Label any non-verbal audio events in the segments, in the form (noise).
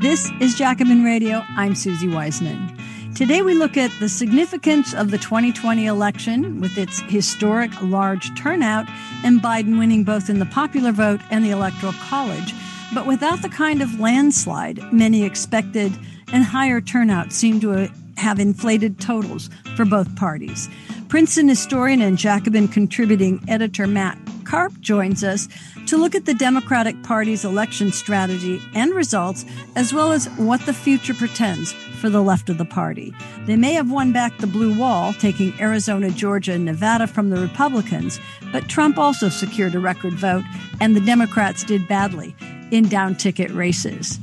This is Jacobin Radio. I'm Suzi Weissman. Today we look at the significance of the 2020 election with its historic large turnout and Biden winning both in the popular vote and the electoral college, but without the kind of landslide many expected and higher turnout seemed to have inflated totals for both parties. Princeton historian and Jacobin contributing editor Matt Karp joins us to look at the Democratic Party's election strategy and results, as well as what the future pretends for the left of the party. They may have won back the blue wall, taking Arizona, Georgia, and Nevada from the Republicans, but Trump also secured a record vote, and the Democrats did badly in down ticket races.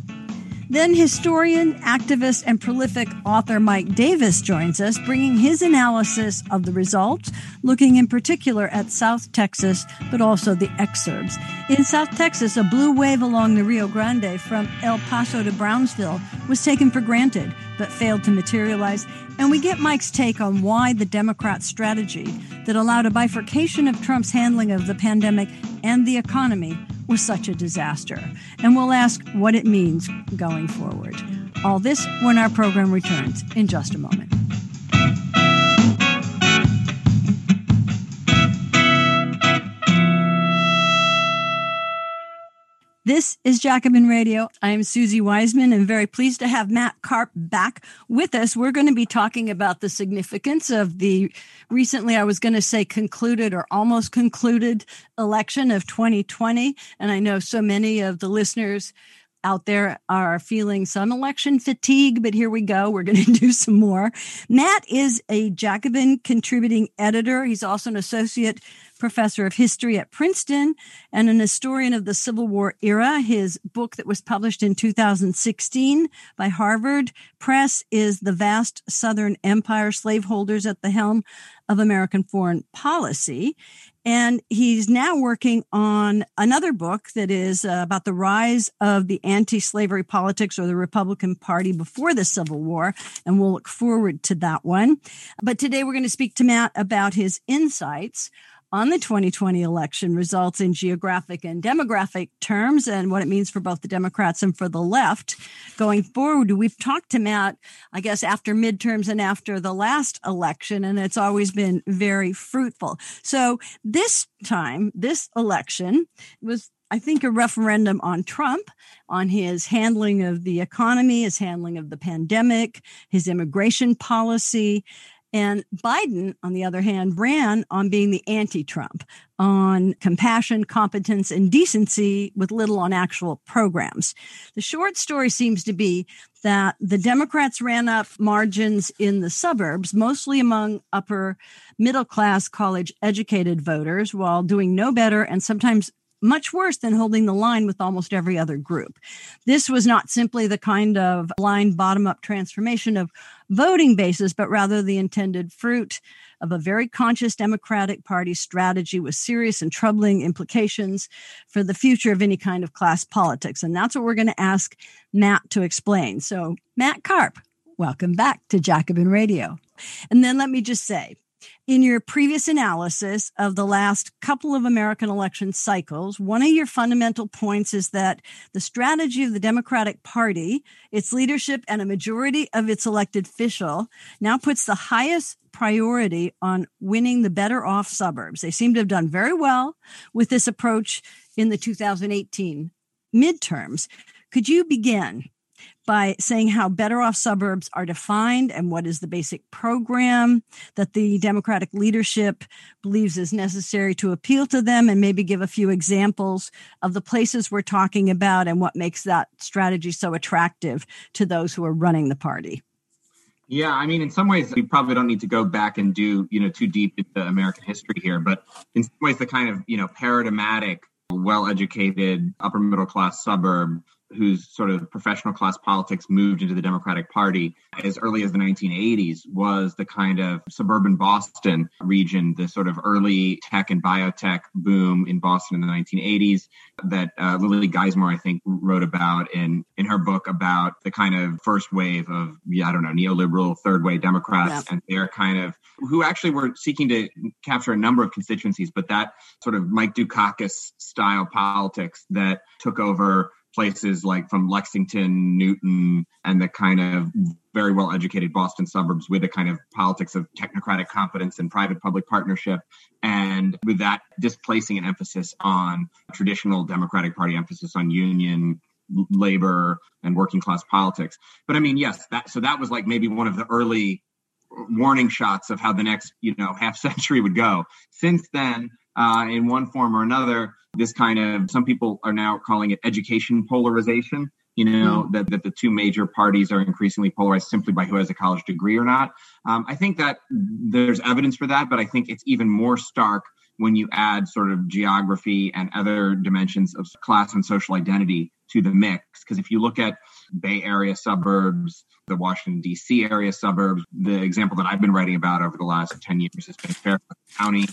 Then historian, activist, and prolific author Mike Davis joins us, bringing his analysis of the results, looking in particular at South Texas, but also the exurbs. In South Texas, a blue wave along the Rio Grande from El Paso to Brownsville was taken for granted, but failed to materialize. And we get Mike's take on why the Democrat strategy that allowed a bifurcation of Trump's handling of the pandemic and the economy was such a disaster. And we'll ask what it means going forward. All this when our program returns in just a moment. This is Jacobin Radio. I am Suzi Weissman and very pleased to have Matt Karp back with us. We're going to be talking about the significance of the recently, I was going to say concluded or almost concluded election of 2020. And I know so many of the listeners out there are feeling some election fatigue, but here we go. We're going (laughs) to do some more. Matt is a Jacobin contributing editor. He's also an associate professor of history at Princeton and an historian of the Civil War era. His book that was published in 2016 by Harvard Press is The Vast Southern Empire Slaveholders at the Helm of American Foreign Policy. And he's now working on another book that is uh, about the rise of the anti slavery politics or the Republican Party before the Civil War. And we'll look forward to that one. But today we're going to speak to Matt about his insights on the 2020 election results in geographic and demographic terms and what it means for both the Democrats and for the left going forward. We've talked to Matt, I guess, after midterms and after the last election, and it's always been very fruitful. So this time, this election was I think a referendum on Trump, on his handling of the economy, his handling of the pandemic, his immigration policy, and Biden, on the other hand, ran on being the anti Trump, on compassion, competence, and decency with little on actual programs. The short story seems to be that the Democrats ran up margins in the suburbs, mostly among upper middle class college educated voters, while doing no better and sometimes much worse than holding the line with almost every other group. This was not simply the kind of blind bottom up transformation of voting bases, but rather the intended fruit of a very conscious Democratic Party strategy with serious and troubling implications for the future of any kind of class politics. And that's what we're going to ask Matt to explain. So, Matt Karp, welcome back to Jacobin Radio. And then let me just say, in your previous analysis of the last couple of American election cycles, one of your fundamental points is that the strategy of the Democratic Party, its leadership, and a majority of its elected official now puts the highest priority on winning the better off suburbs. They seem to have done very well with this approach in the 2018 midterms. Could you begin by saying how better off suburbs are defined and what is the basic program that the Democratic leadership believes is necessary to appeal to them, and maybe give a few examples of the places we're talking about and what makes that strategy so attractive to those who are running the party. Yeah, I mean, in some ways, we probably don't need to go back and do, you know, too deep into American history here, but in some ways, the kind of, you know, paradigmatic, well educated, upper middle class suburb whose sort of professional class politics moved into the Democratic Party as early as the 1980s was the kind of suburban Boston region, the sort of early tech and biotech boom in Boston in the 1980s that uh, Lily Geismar, I think, wrote about in, in her book about the kind of first wave of, yeah, I don't know, neoliberal third way Democrats yeah. and their kind of, who actually were seeking to capture a number of constituencies, but that sort of Mike Dukakis style politics that took over places like from Lexington, Newton, and the kind of very well educated Boston suburbs with a kind of politics of technocratic competence and private public partnership. And with that displacing an emphasis on traditional Democratic Party emphasis on union labor and working class politics. But I mean, yes, that so that was like maybe one of the early warning shots of how the next, you know, half (laughs) century would go. Since then, uh, in one form or another, this kind of some people are now calling it education polarization you know mm. that, that the two major parties are increasingly polarized simply by who has a college degree or not. Um, i think that there's evidence for that but i think it's even more stark when you add sort of geography and other dimensions of class and social identity to the mix. Because if you look at bay area suburbs the washington d.c area suburbs the example that i've been writing about over the last 10 years has been fairfax county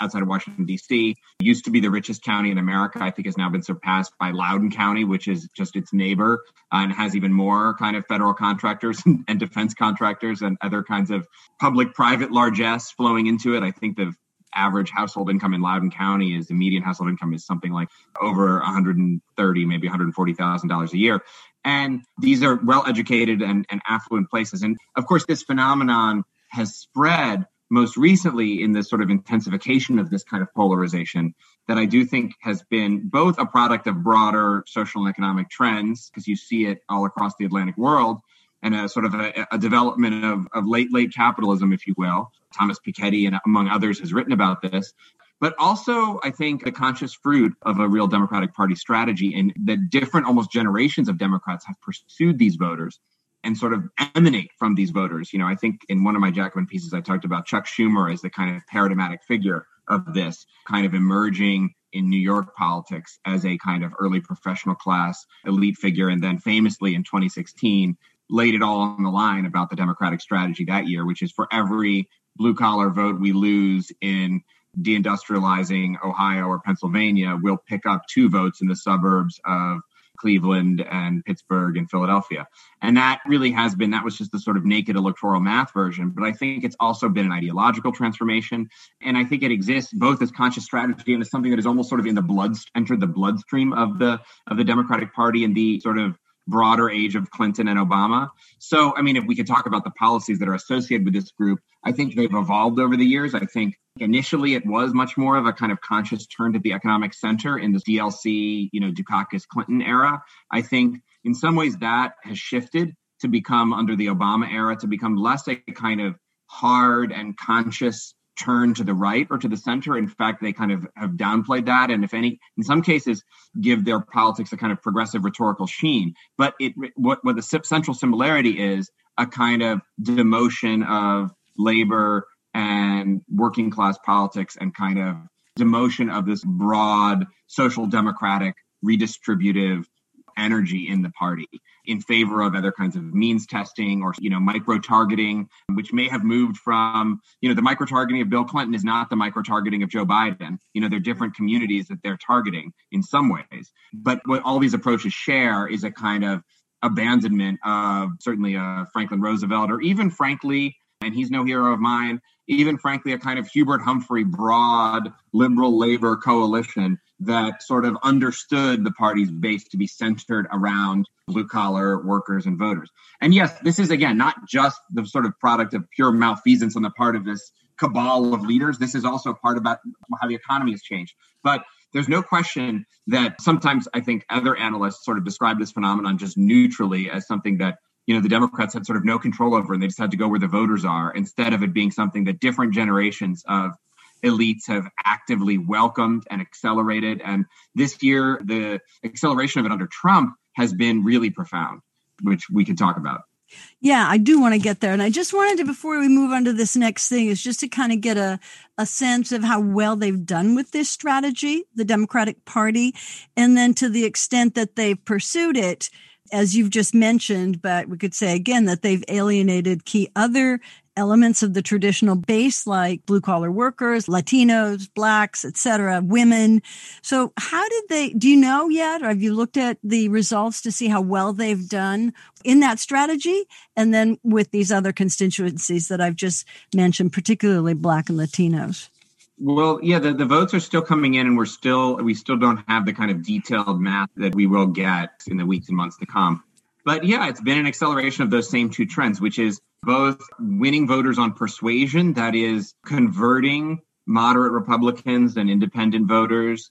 outside of Washington, D.C. Used to be the richest county in America. I think has now been surpassed by Loudoun County, which is just its neighbor uh, and has even more kind of federal contractors (laughs) and defense contractors and other kinds of public private largesse flowing into it. I think the average household income in Loudoun County is the median household income is something like over 130, maybe $140,000 a year. And these are well educated and, and affluent places. And of course, this phenomenon has spread most recently in this sort of intensification of this kind of polarization that I do think has been both a product of broader social and economic trends, because you see it all across the Atlantic world, and a sort of a, a development of, of, late, late capitalism, if you will. Thomas Piketty and among others has written about this. But also, I think the conscious fruit of a real Democratic Party strategy and that different, almost generations of Democrats have pursued these voters and sort of emanate from these voters. You know, I think in one of my Jacobin pieces, I talked about Chuck Schumer as the kind of paradigmatic figure of this kind of emerging in New York politics as a kind of early professional class elite figure. And then famously in 2016, laid it all on the line about the Democratic strategy that year, which is for every blue collar vote we lose in deindustrializing Ohio or Pennsylvania, we'll pick up two votes in the suburbs of Cleveland and Pittsburgh and Philadelphia. And that really has been, that was just the sort of naked electoral math version. But I think it's also been an ideological transformation. And I think it exists both as conscious strategy and as something that is almost sort of in the blood, entered the bloodstream of the, of the Democratic Party and the sort of broader age of Clinton and Obama. So, I mean, if we could talk about the policies that are associated with this group, I think they've evolved over the years. I think initially it was much more of a kind of conscious turn to the economic center in the DLC, you know, Dukakis Clinton era. I think in some ways that has shifted to become under the Obama era to become less a kind of hard and conscious turn to the right or to the center. In fact, they kind of have downplayed that, and if any, in some cases, give their politics a kind of progressive rhetorical sheen. But it, what what the central similarity is a kind of demotion of labor and working class politics and kind of demotion of this broad social democratic redistributive energy in the party in favor of other kinds of means testing or you know micro targeting which may have moved from you know the micro targeting of bill clinton is not the micro targeting of joe biden. You know they're different communities that they're targeting in some ways. But what all these approaches share is a kind of abandonment of certainly uh, franklin roosevelt or even frankly and he's no hero of mine even frankly a kind of hubert humphrey broad liberal labor coalition that sort of understood the party's base to be centered around blue collar workers and voters. And yes, this is again not just the sort of product of pure malfeasance on the part of this cabal of leaders. This is also part about how the economy has changed. But there's no question that sometimes I think other analysts sort of describe this phenomenon just neutrally as something that you know the Democrats had sort of no control over, and they just had to go where the voters are, instead of it being something that different generations of elites have actively welcomed and accelerated. And this year, the acceleration of it under Trump has been really profound, which we can talk about. Yeah, I do want to get there. And I just wanted to, before we move on to this next thing, is just to kind of get a, a sense of how well they've done with this strategy, the Democratic Party, and then to the extent that they've pursued it, as you've just mentioned, but we could say again that they've alienated key other elements of the traditional base like blue collar workers, Latinos, blacks, etc., women. So how did they do you know yet or have you looked at the results to see how well they've done in that strategy and then with these other constituencies that I've just mentioned particularly black and Latinos? Well, yeah, the, the votes are still coming in and we're still we still don't have the kind of detailed math that we will get in the weeks and months to come. But yeah, it's been an acceleration of those same two trends, which is both winning voters on persuasion, that is, converting moderate Republicans and independent voters,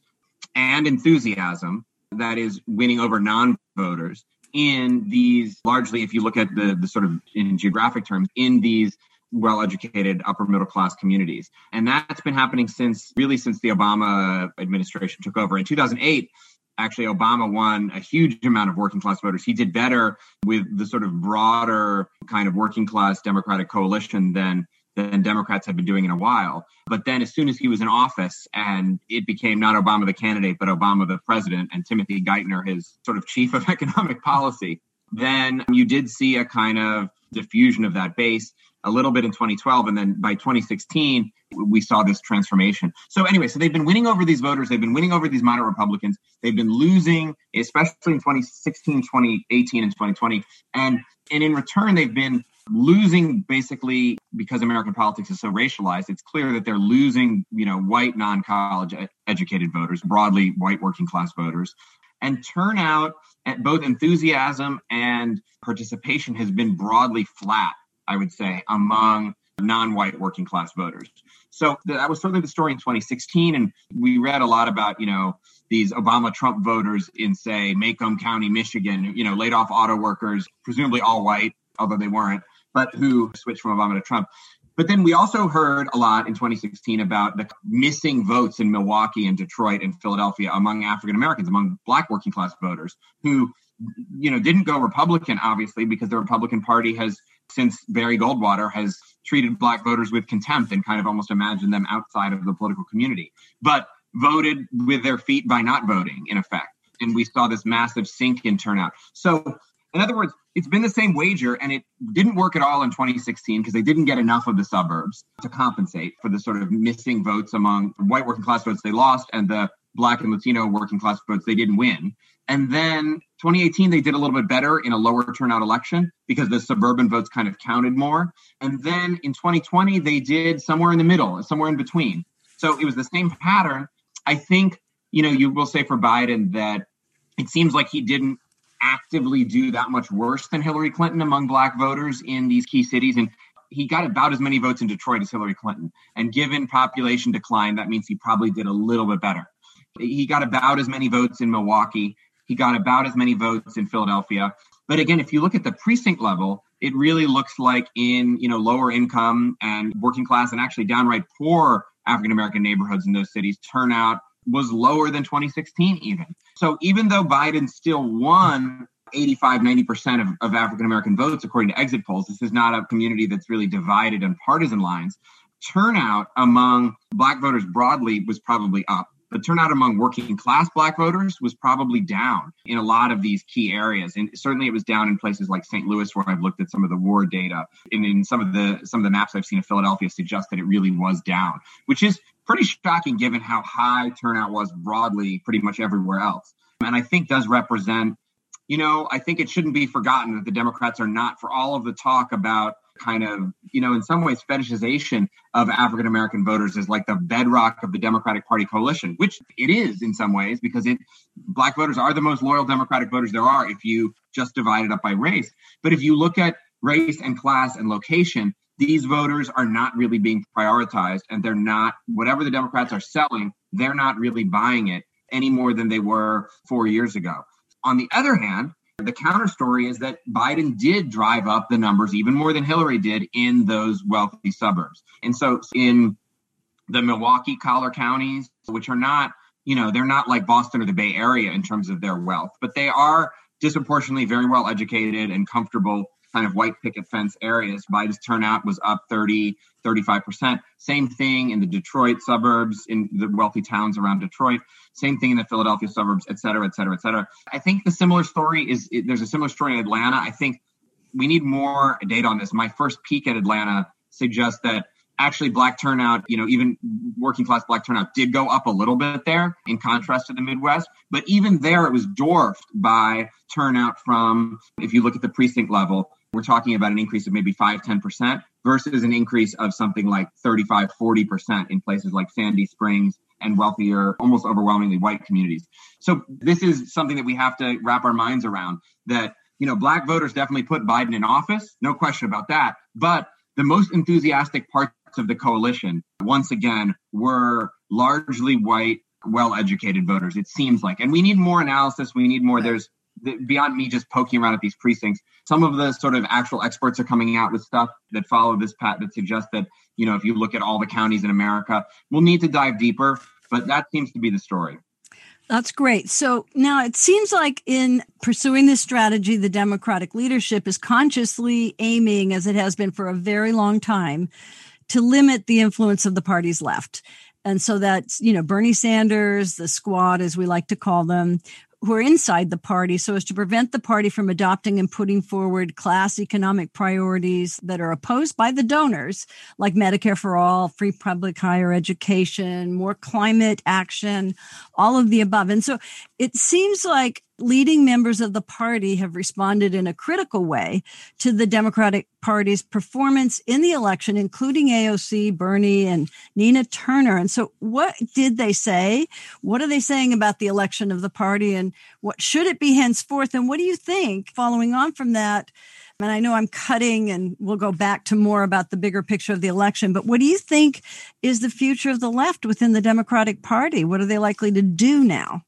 and enthusiasm, that is, winning over non voters in these largely, if you look at the, the sort of in geographic terms, in these well educated upper middle class communities. And that's been happening since really since the Obama administration took over. In 2008, actually Obama won a huge amount of working class voters. He did better with the sort of broader kind of working class Democratic coalition than than Democrats had been doing in a while. But then as soon as he was in office and it became not Obama the candidate, but Obama the president and Timothy Geithner, his sort of chief of (laughs) economic policy, then you did see a kind of diffusion of that base a little bit in 2012. And then by 2016, we saw this transformation. So anyway, so they've been winning over these voters. They've been winning over these moderate Republicans. They've been losing, especially in 2016, 2018, and 2020. And, and in return, they've been losing basically because American politics is so racialized. It's clear that they're losing, you know, white non-college educated voters, broadly white working class voters. And turnout, eh, both enthusiasm and participation has been broadly flat I would say, among non-white working class voters. So that was certainly the story in 2016, and we read a lot about you know these Obama Trump voters in say Macomb County, Michigan, you know laid off auto workers, presumably all white, although they weren't, but who switched from Obama to Trump. But then we also heard a lot in 2016 about the missing votes in Milwaukee and Detroit and Philadelphia among African Americans, among black working class voters who, you know, didn't go Republican, obviously, because the Republican Party has since Barry Goldwater has treated black voters with contempt and kind of almost imagined them outside of the political community, but voted with their feet by not voting, in effect. And we saw this massive sink in turnout. So, in other words, it's been the same wager, and it didn't work at all in 2016 because they didn't get enough of the suburbs to compensate for the sort of missing votes among white working class votes they lost and the black and Latino working class votes they didn't win. And then 2018, they did a little bit better in a lower turnout election because the suburban votes kind of counted more. And then in 2020, they did somewhere in the middle, somewhere in between. So it was the same pattern. I think, you know, you will say for Biden that it seems like he didn't actively do that much worse than Hillary Clinton among black voters in these key cities. And he got about as many votes in Detroit as Hillary Clinton. And given population decline, that means he probably did a little bit better. He got about as many votes in Milwaukee he got about as many votes in Philadelphia. But again, if you look at the precinct level, it really looks like in you know lower income and working class and actually downright poor African American neighborhoods in those cities, turnout was lower than 2016 even. So even though Biden still won 85, 90% of, of African American votes, according to exit polls, this is not a community that's really divided on partisan lines. Turnout among black voters broadly was probably up. The turnout among working class black voters was probably down in a lot of these key areas. And certainly it was down in places like St. Louis, where I've looked at some of the war data. And in some of the some of the maps I've seen of Philadelphia suggest that it really was down, which is pretty shocking given how high turnout was broadly pretty much everywhere else. And I think does represent, you know, I think it shouldn't be forgotten that the Democrats are not for all of the talk about kind of, you know, in some ways, fetishization of African American voters is like the bedrock of the Democratic Party coalition, which it is in some ways because it black voters are the most loyal Democratic voters there are if you just divide it up by race. But if you look at race and class and location, these voters are not really being prioritized and they're not whatever the Democrats are selling, they're not really buying it any more than they were four years ago. On the other hand, the counter story is that Biden did drive up the numbers even more than Hillary did in those wealthy suburbs. And so in the Milwaukee collar counties, which are not, you know, they're not like Boston or the Bay Area in terms of their wealth, but they are disproportionately very well educated and comfortable kind of white picket fence areas. Biden's turnout was up 30, 35%. Same thing in the Detroit suburbs, in the wealthy towns around Detroit. Same thing in the Philadelphia suburbs, et cetera, et cetera, et cetera. I think the similar story is there's a similar story in Atlanta. I think we need more data on this. My first peek at Atlanta suggests that actually black turnout, you know, even working class black turnout did go up a little bit there in contrast to the Midwest. But even there, it was dwarfed by turnout from, if you look at the precinct level, we're talking about an increase of maybe 5, 10% versus an increase of something like 35, 40% in places like Sandy Springs and wealthier, almost overwhelmingly white communities. So this is something that we have to wrap our minds around that, you know, black voters definitely put Biden in office. No question about that. But the most enthusiastic parts of the coalition, once again, were largely white, well educated voters, it seems like. And we need more analysis. We need more. There's beyond me just poking around at these precincts. Some of the sort of actual experts are coming out with stuff that follow this path that suggests that, you know, if you look at all the counties in America, we'll need to dive deeper. But that seems to be the story. That's great. So now it seems like in pursuing this strategy, the Democratic leadership is consciously aiming, as it has been for a very long time, to limit the influence of the party's left. And so that's, you know, Bernie Sanders, the squad, as we like to call them, who are inside the party so as to prevent the party from adopting and putting forward class economic priorities that are opposed by the donors, like Medicare for all, free public higher education, more climate action, all of the above. And so it seems like leading members of the party have responded in a critical way to the Democratic Party's performance in the election, including AOC, Bernie, and Nina Turner. And so, what did they say? What are they saying about the election of the party, and what should it be henceforth? And what do you think, following on from that? And I know I'm cutting, and we'll go back to more about the bigger picture of the election. But what do you think is the future of the left within the Democratic Party? What are they likely to do now?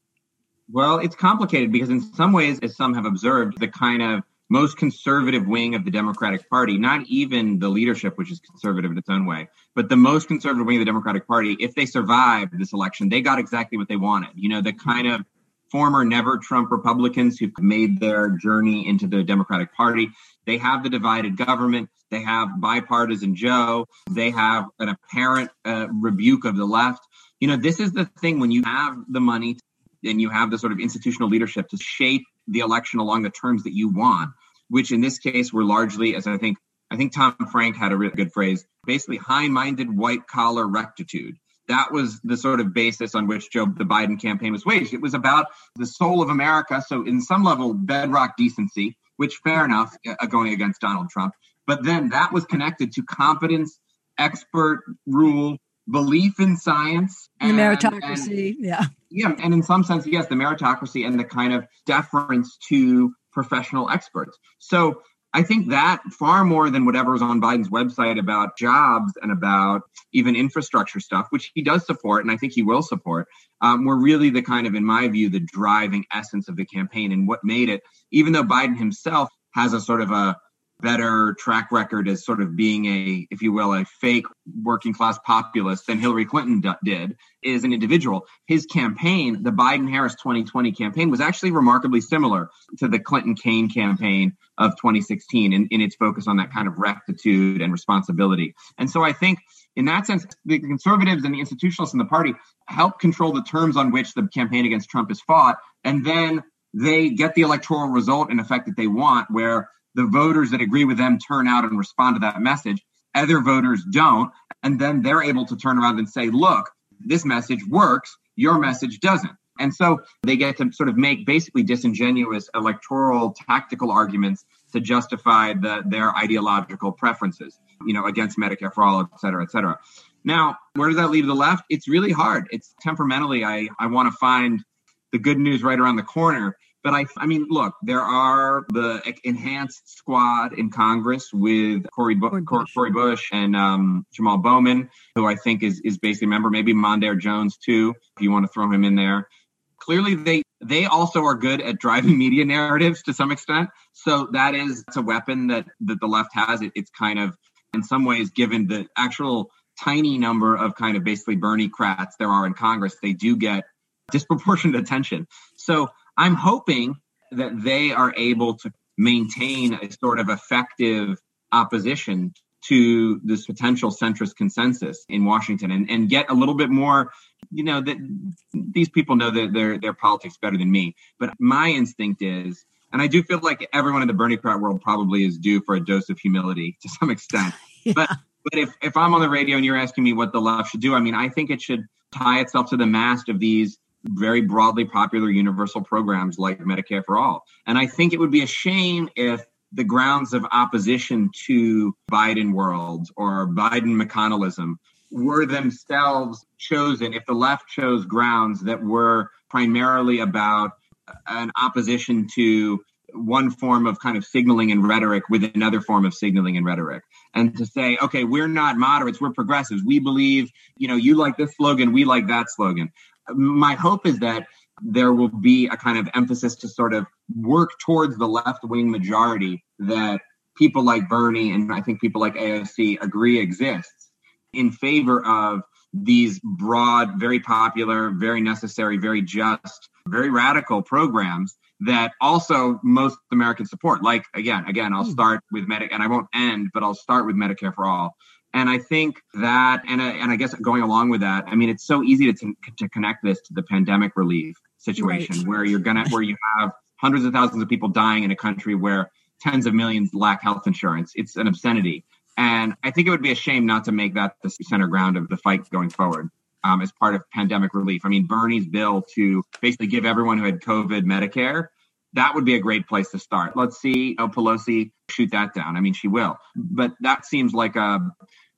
Well, it's complicated because, in some ways, as some have observed, the kind of most conservative wing of the Democratic Party, not even the leadership, which is conservative in its own way, but the most conservative wing of the Democratic Party, if they survived this election, they got exactly what they wanted. You know, the kind of former never Trump Republicans who've made their journey into the Democratic Party. They have the divided government. They have bipartisan Joe. They have an apparent uh, rebuke of the left. You know, this is the thing when you have the money and you have the sort of institutional leadership to shape the election along the terms that you want, which in this case were largely, as I think, I think Tom Frank had a really good phrase, basically high-minded white collar rectitude. That was the sort of basis on which Joe the Biden campaign was waged. It was about the soul of America. So, in some level, bedrock decency, which fair enough, uh, going against Donald Trump. But then that was connected to competence, expert rule, belief in science, and, the meritocracy. And, yeah. Yeah. And in some sense, yes, the meritocracy and the kind of deference to professional experts. So I think that far more than whatever was on Biden's website about jobs and about even infrastructure stuff, which he does support, and I think he will support, um, were really the kind of, in my view, the driving essence of the campaign and what made it, even though Biden himself has a sort of a better track record as sort of being a, if you will, a fake working class populist than Hillary Clinton d- did is an individual. His campaign, the Biden Harris 2020 campaign, was actually remarkably similar to the Clinton Kaine campaign of 2016 in, in its focus on that kind of rectitude and responsibility. And so I think in that sense, the conservatives and the institutionalists in the party help control the terms on which the campaign against Trump is fought. And then they get the electoral result in effect that they want, where the voters that agree with them turn out and respond to that message. Other voters don't. And then they're able to turn around and say, look, this message works, your message doesn't. And so they get to sort of make basically disingenuous electoral tactical arguments to justify the, their ideological preferences, you know, against Medicare for all, et cetera, et cetera. Now, where does that leave the left? It's really hard. It's temperamentally, I, I want to find the good news right around the corner. But I, I mean, look, there are the enhanced squad in Congress with Cori, Bu- Bush. Bush and um, Jamal Bowman, who I think is is basically a member. Maybe Mondaire Jones too, if you want to throw him in there. Clearly, they they also are good at driving (laughs) media narratives to some extent. So that is it's a weapon that that the left has. It, it's kind of in some ways given the actual tiny number of kind of basically Bernie crats there are in Congress, they do get disproportionate attention. So I'm hoping that they are able to maintain a sort of effective opposition to this potential centrist consensus in Washington and, and get a little bit more, you know, that these people know that their their politics better than me. But my instinct is, and I do feel like everyone in the Bernie crowd world probably is due for a dose of humility to some extent. (laughs) yeah. But but if, if I'm on the radio and you're asking me what the left should do, I mean, I think it should tie itself to the mast of these very broadly popular universal programs like Medicare for All. And I think it would be a shame if the grounds of opposition to Biden world or Biden McConnellism were themselves chosen, if the left chose grounds that were primarily about an opposition to one form of kind of signaling and rhetoric with another form of signaling and rhetoric. And to say okay we're not moderates we're progressives. We believe you know you like this slogan we like that slogan my hope is that there will be a kind of emphasis to sort of work towards the left wing majority that people like Bernie and I think people like AOC agree exists in favor of these broad, very popular, very necessary, very just, very radical programs that also most Americans support. Like again, again, I'll hmm. start with Medic, and I won't end, but I'll start with Medicare for all. And I think that, and, and I guess going along with that, I mean, it's so easy to, to connect this to the pandemic relief situation right. where you're gonna, where you have hundreds of thousands of people dying in a country where tens of millions lack health insurance. It's an obscenity. And I think it would be a shame not to make that the center ground of the fight going forward um, as part of pandemic relief. I mean, Bernie's bill to basically give everyone who had COVID Medicare, that would be a great place to start. Let's see you know, Pelosi shoot that down. I mean, she will. But that seems like a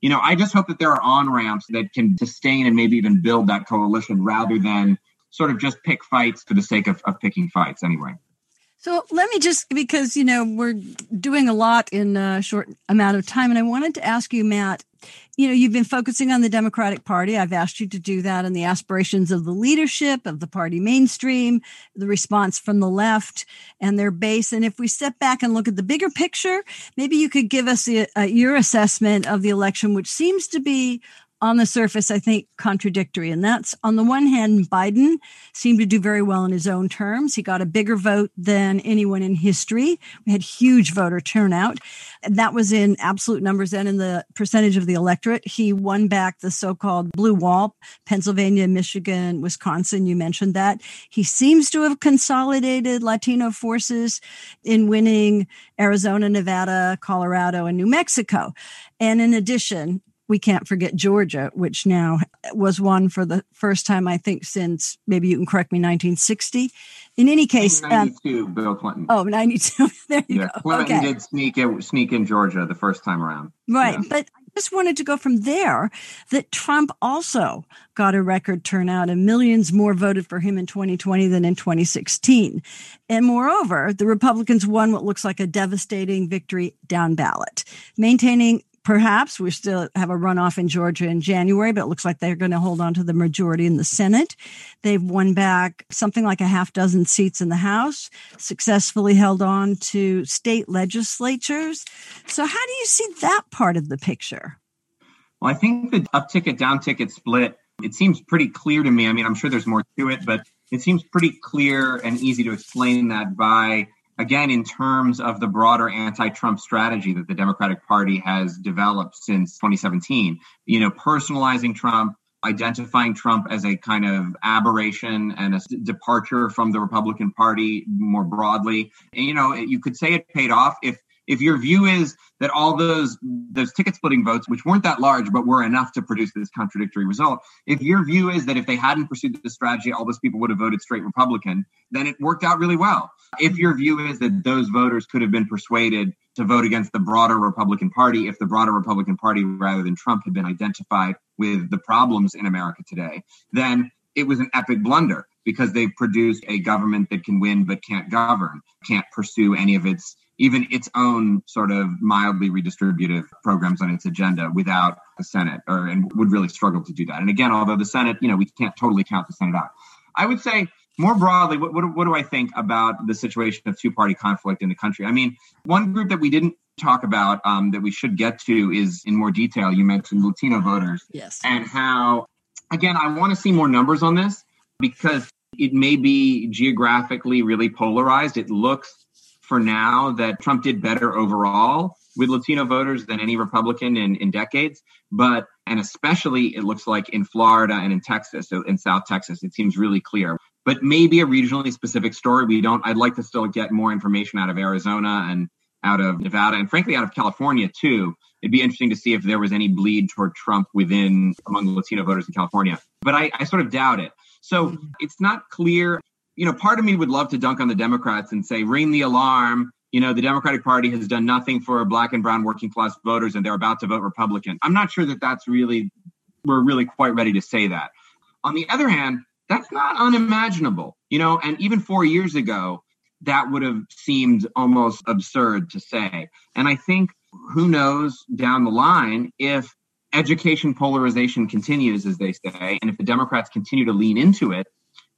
you know, I just hope that there are on ramps that can sustain and maybe even build that coalition rather than sort of just pick fights for the sake of, of picking fights anyway. So let me just, because, you know, we're doing a lot in a short amount of time. And I wanted to ask you, Matt, you know, you've been focusing on the Democratic Party. I've asked you to do that and the aspirations of the leadership of the party mainstream, the response from the left and their base. And if we step back and look at the bigger picture, maybe you could give us a, a, your assessment of the election, which seems to be on the surface, I think, contradictory. And that's on the one hand, Biden seemed to do very well in his own terms. He got a bigger vote than anyone in history. We had huge voter turnout. That was in absolute numbers and in the percentage of the electorate. He won back the so-called blue wall, Pennsylvania, Michigan, Wisconsin. You mentioned that. He seems to have consolidated Latino forces in winning Arizona, Nevada, Colorado, and New Mexico. And in addition, we can't forget Georgia, which now was won for the first time, I think, since maybe you can correct me, 1960. In any case, 92, um, Bill Clinton. Oh, 92. (laughs) there you yeah, go. Clinton okay. did sneak in, sneak in Georgia the first time around. Right. Yeah. But I just wanted to go from there that Trump also got a record turnout and millions more voted for him in 2020 than in 2016. And moreover, the Republicans won what looks like a devastating victory down ballot, maintaining Perhaps we still have a runoff in Georgia in January, but it looks like they're going to hold on to the majority in the Senate. They've won back something like a half dozen seats in the House, successfully held on to state legislatures. So, how do you see that part of the picture? Well, I think the up ticket, down ticket split, it seems pretty clear to me. I mean, I'm sure there's more to it, but it seems pretty clear and easy to explain that by again, in terms of the broader anti-Trump strategy that the Democratic Party has developed since 2017, you know, personalizing Trump, identifying Trump as a kind of aberration and a departure from the Republican Party more broadly. And, you know, you could say it paid off if if your view is that all those those ticket splitting votes, which weren't that large but were enough to produce this contradictory result, if your view is that if they hadn't pursued this strategy, all those people would have voted straight Republican, then it worked out really well. If your view is that those voters could have been persuaded to vote against the broader Republican Party, if the broader Republican Party rather than Trump had been identified with the problems in America today, then it was an epic blunder because they've produced a government that can win but can't govern, can't pursue any of its even its own sort of mildly redistributive programs on its agenda without the Senate, or and would really struggle to do that. And again, although the Senate, you know, we can't totally count the Senate out. I would say more broadly, what, what, what do I think about the situation of two party conflict in the country? I mean, one group that we didn't talk about um, that we should get to is in more detail. You mentioned Latino voters, yes, and how again I want to see more numbers on this because it may be geographically really polarized. It looks for now that Trump did better overall with Latino voters than any Republican in, in decades. But, and especially it looks like in Florida and in Texas, so in South Texas, it seems really clear. But maybe a regionally specific story. We don't, I'd like to still get more information out of Arizona and out of Nevada and frankly out of California too. It'd be interesting to see if there was any bleed toward Trump within among Latino voters in California. But I, I sort of doubt it. So it's not clear. You know, part of me would love to dunk on the Democrats and say, ring the alarm. You know, the Democratic Party has done nothing for black and brown working class voters and they're about to vote Republican. I'm not sure that that's really, we're really quite ready to say that. On the other hand, that's not unimaginable. You know, and even four years ago, that would have seemed almost absurd to say. And I think who knows down the line if education polarization continues, as they say, and if the Democrats continue to lean into it,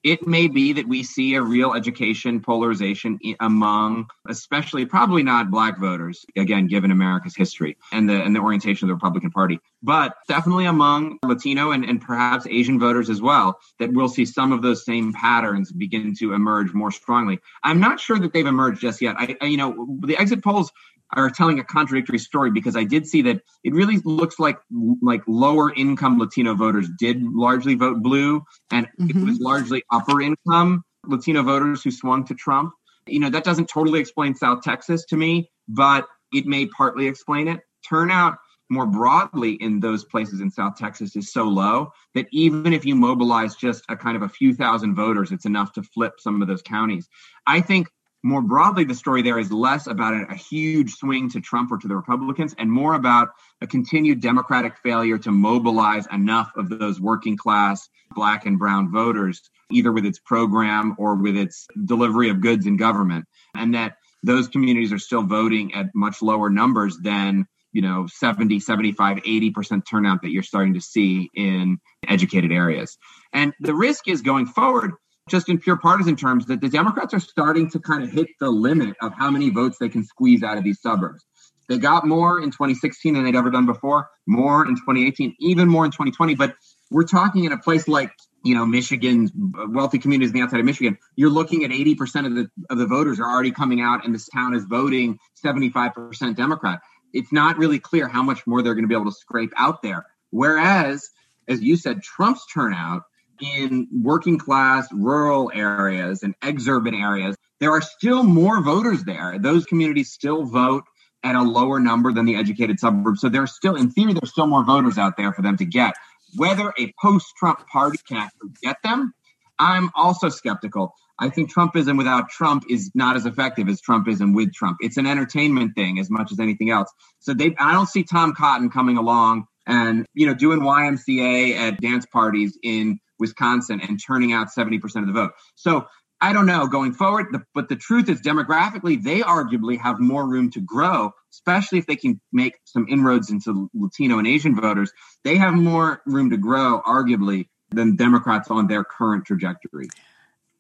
it may be that we see a real education polarization among especially probably not black voters again given america's history and the and the orientation of the republican party but definitely among latino and, and perhaps asian voters as well that we'll see some of those same patterns begin to emerge more strongly. I'm not sure that they've emerged just yet. I, I you know the exit polls are telling a contradictory story because I did see that it really looks like like lower income Latino voters did largely vote blue, and mm-hmm. it was largely upper income Latino voters who swung to Trump. You know that doesn't totally explain South Texas to me, but it may partly explain it. Turnout more broadly in those places in South Texas is so low that even if you mobilize just a kind of a few thousand voters, it's enough to flip some of those counties. I think more broadly, the story there is less about a, a, huge swing to Trump or to the Republicans and more about a continued Democratic failure to mobilize enough of those working class black and brown voters, either with its program or with its delivery of goods in government. And that those communities are still voting at much lower numbers than you know 70 75 80% turnout that you're starting to see in educated areas and the risk is going forward just in pure partisan terms, that the Democrats are starting to kind of hit the limit of how many votes they can squeeze out of these suburbs. They got more in 2016 than they'd ever done before, more in 2018, even more in 2020. But we're talking in a place like you know Michigan's uh, wealthy communities on the outside of Michigan. You're looking at 80% of the of the voters are already coming out, and this town is voting 75% Democrat. It's not really clear how much more they're going to be able to scrape out there. Whereas, as you said, Trump's turnout in working class rural areas and exurban areas, there are still more voters there. Those communities still vote at a lower number than the educated suburbs. So there's still, in theory, there's still more voters out there for them to get. Whether a post Trump party can actually get them, I'm also skeptical. I think Trumpism without Trump is not as effective as Trumpism with Trump. It's an entertainment thing as much as anything else. So they, I don't see Tom Cotton coming along and you know doing YMCA at dance parties in Wisconsin and turning out 70% of the vote. So I don't know going forward, the, but the truth is demographically, they arguably have more room to grow, especially if they can make some inroads into Latino and Asian voters. They have more room to grow, arguably, than Democrats on their current trajectory.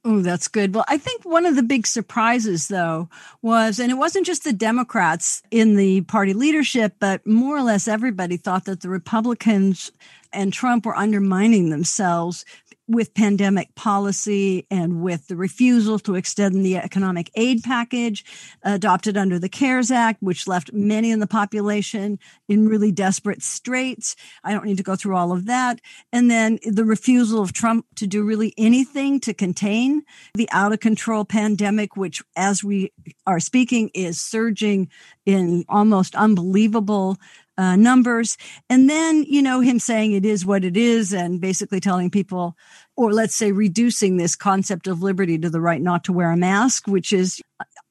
Oh, that's good. Well, I think one of the big surprises, though, was, and it wasn't just the Democrats in the party leadership, but more or less everybody thought that the Republicans and Trump were undermining themselves with pandemic policy and with the refusal to extend the economic aid package adopted under the CARES Act, which left many in the population in really desperate straits. I don't need to go through all of that. And then the refusal of Trump to do really anything to contain the out of control pandemic, which as we are speaking is surging in almost unbelievable uh, numbers. And then, you know, him saying it is what it is and basically telling people, or let's say reducing this concept of liberty to the right not to wear a mask, which is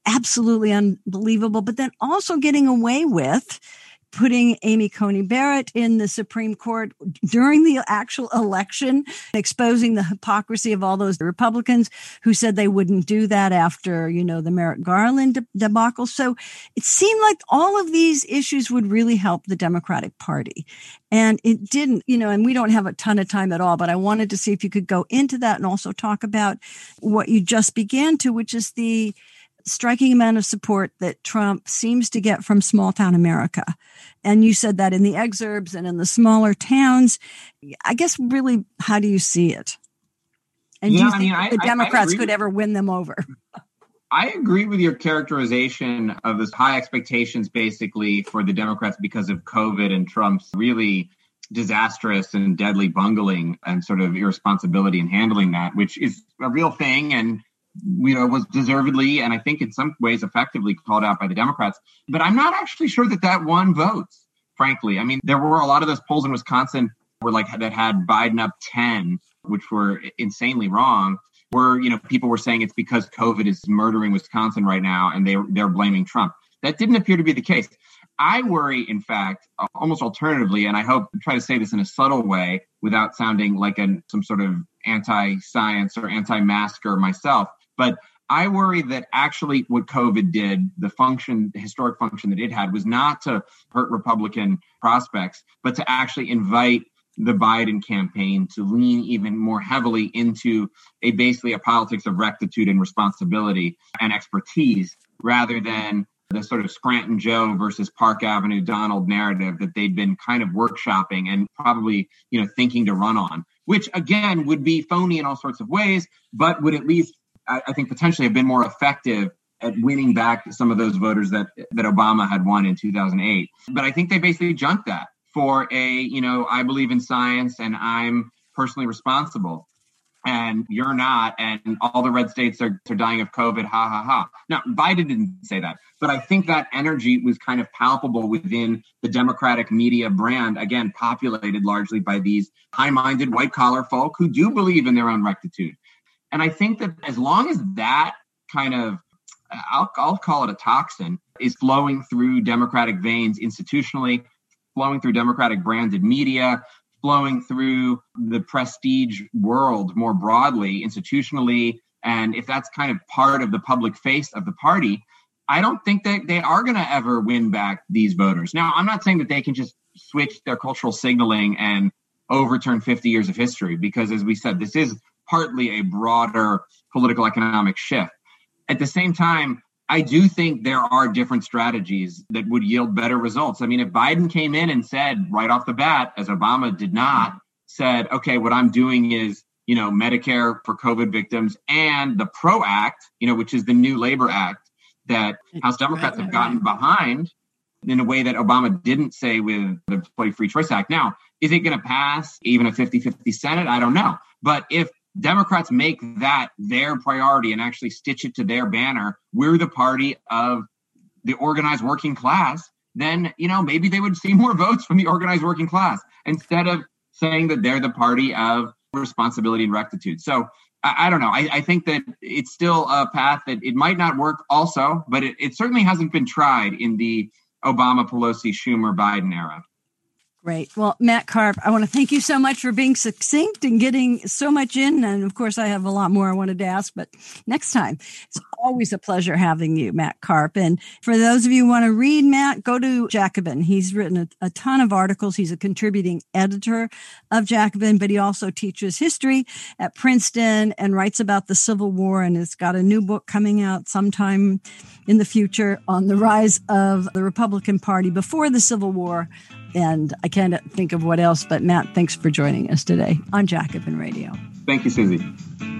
absolutely unbelievable, but then also getting away with putting Amy Coney Barrett in the Supreme Court during the actual election, exposing the hypocrisy of all those Republicans who said they wouldn't do that after, you know, the Merrick Garland debacle. So it seemed like all of these issues would really help the Democratic Party. And it didn't, you know, and we don't have a ton of time at all, but I wanted to see if you could go into that and also talk about what you just began to, which is the striking amount of support that Trump seems to get from small town America. And you said that in the exurbs and in the smaller towns. I guess really, how do you see it? And yeah, do you think I mean, the I, Democrats I could ever win them over? (laughs) I agree with your characterization of this high expectations basically for the Democrats because of COVID and Trump's really disastrous and deadly bungling and sort of irresponsibility in handling that, which is a real thing and you know was deservedly and I think in some ways effectively called out by the Democrats. But I'm not actually sure that that won votes. Frankly, I mean, there were a lot of those polls in Wisconsin were like that had Biden up 10, which were insanely wrong where you know people were saying it's because COVID is murdering Wisconsin right now, and they they're blaming Trump. That didn't appear to be the case. I worry, in fact, almost alternatively, and I hope try to say this in a subtle way without sounding like a, some sort of anti-science or anti-masker myself, but I worry that actually what COVID did, the function, the historic function that it had, was not to hurt Republican prospects, but to actually invite the Biden campaign to lean even more heavily into a basically a politics of rectitude and responsibility and expertise rather than the sort of Scranton Joe versus Park Avenue Donald narrative that they'd been kind of workshopping and probably, you know, thinking to run on, which again would be phony in all sorts of ways, but would at least, I, I think, potentially have been more effective at winning back some of those voters that that Obama had won in 2008. But I think they basically junked that for a, you know, I believe in science and I'm personally responsible and you're not, and all the red states are, are dying of COVID, ha ha ha. Now, Biden didn't say that, but I think that energy was kind of palpable within the Democratic media brand, again, populated largely by these high minded white collar folk who do believe in their own rectitude. And I think that as long as that kind of, I'll, I'll call it a toxin, is flowing through Democratic veins institutionally, flowing through Democratic branded media, flowing through the prestige world more broadly, institutionally. And if that's kind of part of the public face of the party, I don't think that they are going to ever win back these voters. Now, I'm not saying that they can just switch their cultural signaling and overturn 50 years of history, because as we said, this is partly a broader political economic shift. At the same time, I do think there are different strategies that would yield better results. I mean, if Biden came in and said right off the bat, as Obama did not, said, okay, what I'm doing is, you know, Medicare for COVID victims and the PRO Act, you know, which is the new labor act that House Democrats have gotten behind in a way that Obama didn't say with the Employee Free Choice Act. Now, is it going to pass even a 50 50 Senate? I don't know. But if Democrats make that their priority and actually stitch it to their banner, we're the party of the organized working class, then, you know, maybe they would see more votes from the organized working class instead of saying that they're the party of responsibility and rectitude. So I, I don't know. I, I, think that it's still a path that it might not work also, but it, it certainly hasn't been tried in the Obama, Pelosi, Schumer, Biden era. Great. Well, Matt Karp, I want to thank you so much for being succinct and getting so much in. And of course, I have a lot more I wanted to ask, but next time. It's always a pleasure having you, Matt Karp. And for those of you who want to read Matt, go to Jacobin. He's written a, a ton of articles. He's a contributing editor of Jacobin, but he also teaches history at Princeton and writes about the Civil War and has got a new book coming out sometime in the future on the rise of the Republican Party before the Civil War. And I can't think of what else, but Matt, thanks for joining us today on Jacobin Radio. Thank you, Suzi.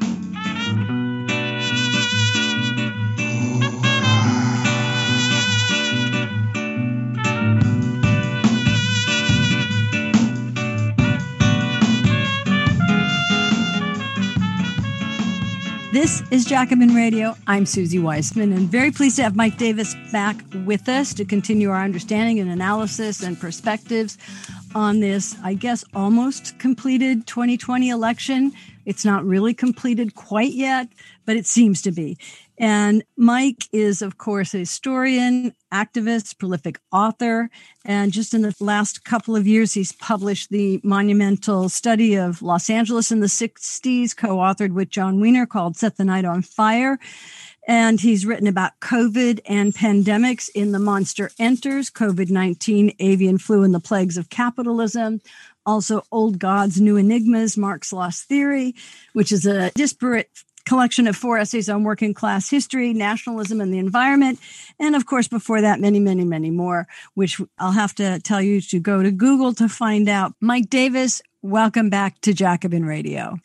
This is Jacobin Radio. I'm Suzi Weissman, and very pleased to have Mike Davis back with us to continue our understanding and analysis and perspectives on this, I guess, almost completed 2020 election. It's not really completed quite yet, but it seems to be. And Mike is, of course, a historian, activist, prolific author. And just in the last couple of years, he's published the monumental study of Los Angeles in the 60s, co authored with Jon Wiener called Set the Night on Fire. And he's written about COVID and pandemics in The Monster Enters, COVID 19, Avian Flu, and the Plagues of Capitalism. Also, Old Gods, New Enigmas, Marx Lost Theory, which is a disparate collection of four essays on working class history, nationalism, and the environment. And of course, before that, many, many, many more, which I'll have to tell you to go to Google to find out. Mike Davis, welcome back to Jacobin Radio.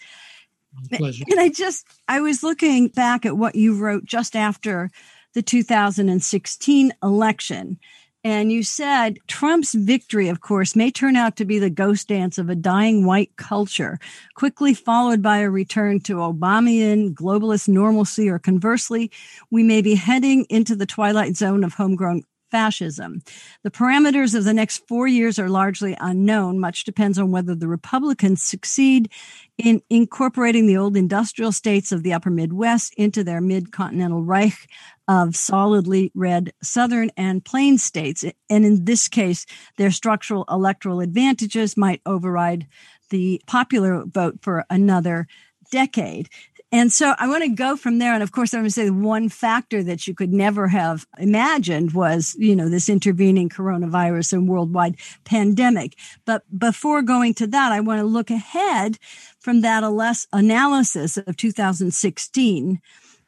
Pleasure. And I just, I was looking back at what you wrote just after the 2016 election. And you said Trump's victory, of course, may turn out to be the ghost dance of a dying white culture, quickly followed by a return to Obamian globalist normalcy, or conversely, we may be heading into the twilight zone of homegrown fascism. The parameters of the next four years are largely unknown. Much depends on whether the Republicans succeed in incorporating the old industrial states of the upper Midwest into their mid continental Reich of solidly red southern and plain states. And in this case, their structural electoral advantages might override the popular vote for another decade. And so I want to go from there. And of course, I'm going to say one factor that you could never have imagined was, you know, this intervening coronavirus and worldwide pandemic. But before going to that, I want to look ahead from that analysis of 2016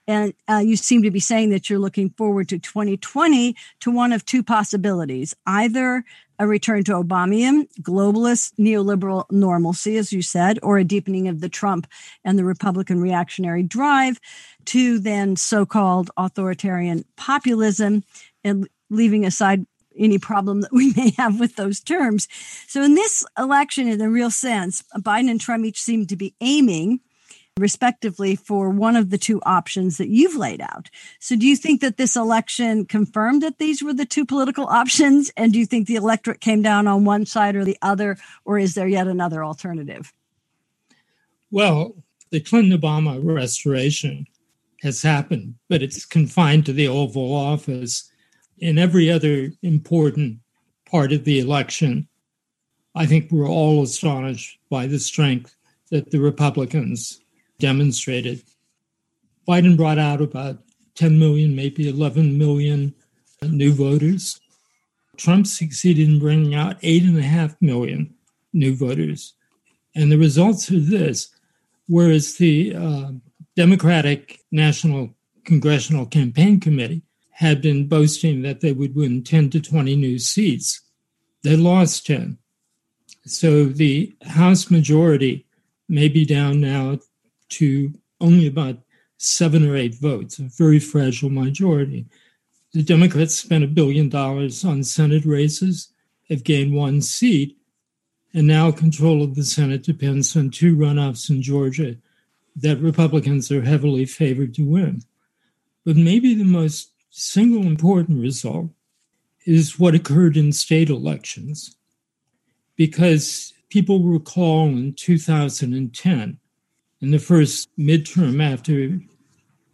and uh, you seem to be saying that you're looking forward to 2020 to one of two possibilities either a return to Obamian, globalist, neoliberal normalcy, as you said, or a deepening of the Trump and the Republican reactionary drive to then so called authoritarian populism and leaving aside any problem that we (laughs) may have with those terms. So, in this election, in a real sense, Biden and Trump each seem to be aiming respectively for one of the two options that you've laid out. So do you think that this election confirmed that these were the two political options? And do you think the electorate came down on one side or the other, or is there yet another alternative? Well, the Clinton Obama restoration has happened, but it's confined to the Oval Office. In every other important part of the election, I think we're all astonished by the strength that the Republicans demonstrated. Biden brought out about 10 million, maybe 11 million new voters. Trump succeeded in bringing out 8.5 million new voters. And the results are this whereas the uh, Democratic National Congressional Campaign Committee had been boasting that they would win 10 to 20 new seats, they lost 10. So the House majority may be down now to only about seven or eight votes, a very fragile majority. The Democrats spent a billion dollars on Senate races, have gained one seat, and now control of the Senate depends on two runoffs in Georgia that Republicans are heavily favored to win. But maybe the most single important result is what occurred in state elections. Because people recall in 2010, in the first midterm after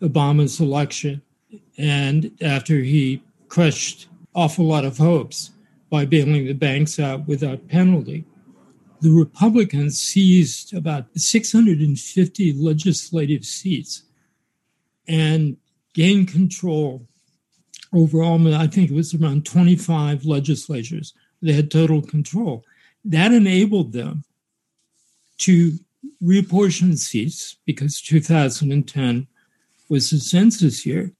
Obama's election and after he crushed awful lot of hopes by bailing the banks out without penalty. The Republicans seized about 650 legislative seats and gained control over all, I think it was around 25 legislatures. They had total control. That enabled them to reapportion seats because 2010 was the census year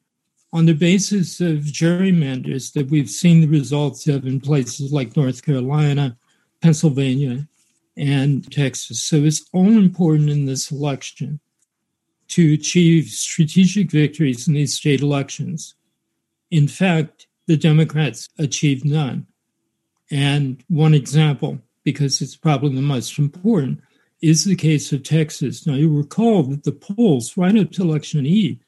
on the basis of gerrymanders that we've seen the results of in places like North Carolina, Pennsylvania, and Texas. So it's all important in this election to achieve strategic victories in these state elections. In fact, the Democrats achieved none. And one example, because it's probably the most important, is the case of Texas. Now, you recall that the polls right up to election eve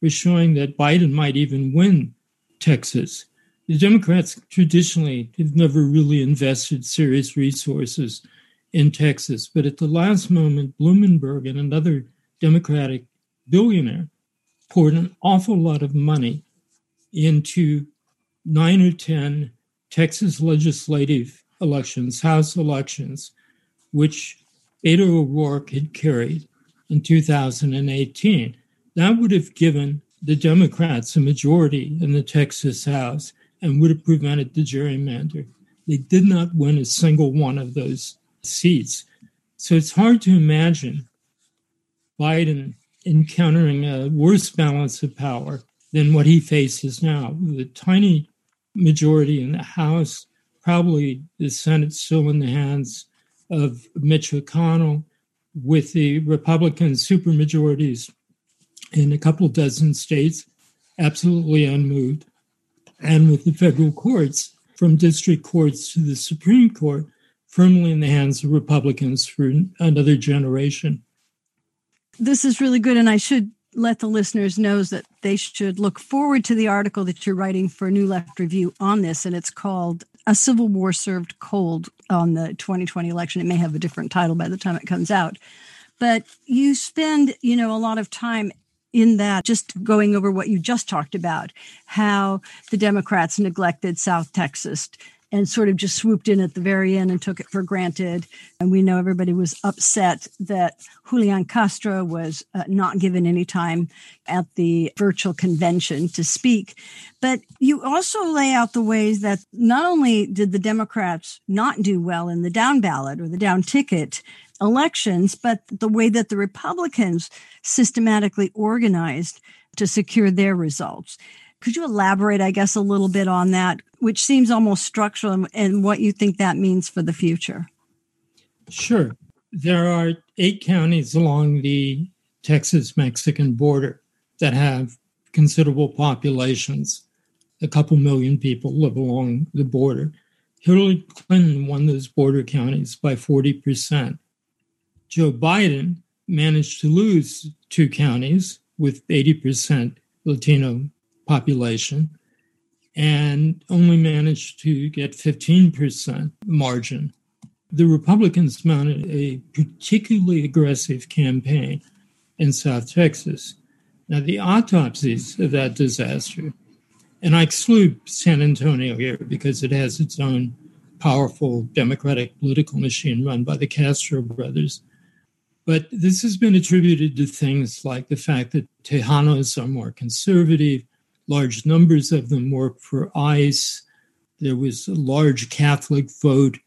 were showing that Biden might even win Texas. The Democrats traditionally have never really invested serious resources in Texas, but at the last moment, Blumenberg and another Democratic billionaire poured an awful lot of money into nine or 10 Texas legislative elections, House elections, which Beto O'Rourke had carried in 2018. That would have given the Democrats a majority in the Texas House and would have prevented the gerrymander. They did not win a single one of those seats. So it's hard to imagine Biden encountering a worse balance of power than what he faces now. With a tiny majority in the House, probably the Senate still in the hands of Mitch McConnell with the Republican supermajorities in a couple dozen states absolutely unmoved, and with the federal courts, from district courts to the Supreme Court, firmly in the hands of Republicans for another generation. This is really good, and I should let the listeners know that they should look forward to the article that you're writing for New Left Review on this, and it's called "A Civil War Served Cold" on the 2020 election. It may have a different title by the time it comes out, but you spend, you know, a lot of time in that, just going over what you just talked about, how the Democrats neglected South Texas and sort of just swooped in at the very end and took it for granted. And we know everybody was upset that Julian Castro was uh, not given any time at the virtual convention to speak. But you also lay out the ways that not only did the Democrats not do well in the down ballot or the down ticket, elections, but the way that the Republicans systematically organized to secure their results. Could you elaborate, I guess, a little bit on that, which seems almost structural and what you think that means for the future? Sure. There are eight counties along the Texas Mexican border that have considerable populations. A couple million people live along the border. Hillary Clinton won those border counties by 40%. Joe Biden managed to lose two counties with 80% Latino population and only managed to get 15% margin. The Republicans mounted a particularly aggressive campaign in South Texas. Now, the autopsies of that disaster, and I exclude San Antonio here because it has its own powerful democratic political machine run by the Castro brothers, but this has been attributed to things like the fact that Tejanos are more conservative, large numbers of them work for ICE. There was a large Catholic vote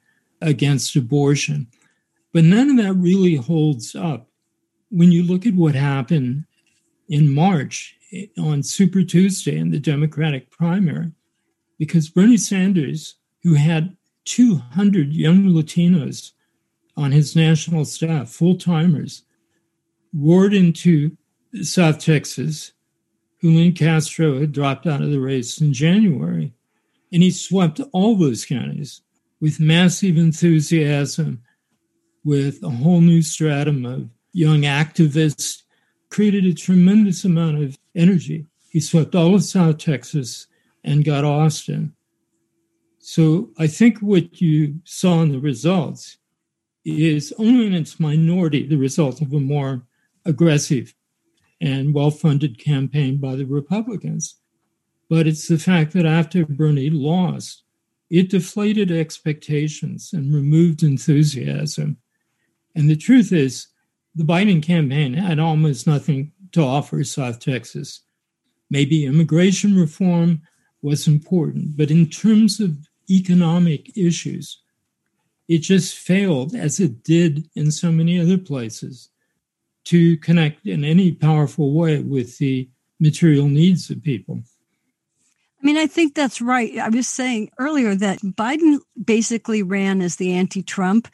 against abortion. But none of that really holds up. When you look at what happened in March eh, on Super Tuesday in the Democratic primary, because Bernie Sanders, who had 200 young Latinos on his national staff, full timers, roared into South Texas. Julian Castro had dropped out of the race in January, and he swept all those counties with massive enthusiasm, with a whole new stratum of young activists, created a tremendous amount of energy. He swept all of South Texas and got Austin. So I think what you saw in the results is only in its minority the result of a more aggressive and well funded campaign by the Republicans. But it's the fact that after Bernie lost, it deflated expectations and removed enthusiasm. And the truth is, the Biden campaign had almost nothing to offer South Texas. Maybe immigration reform was important, but in terms of economic issues, it just failed, as it did in so many other places, to connect in any powerful way with the material needs of people. I mean, I think that's right. I was saying earlier that Biden basically ran as the anti Trump,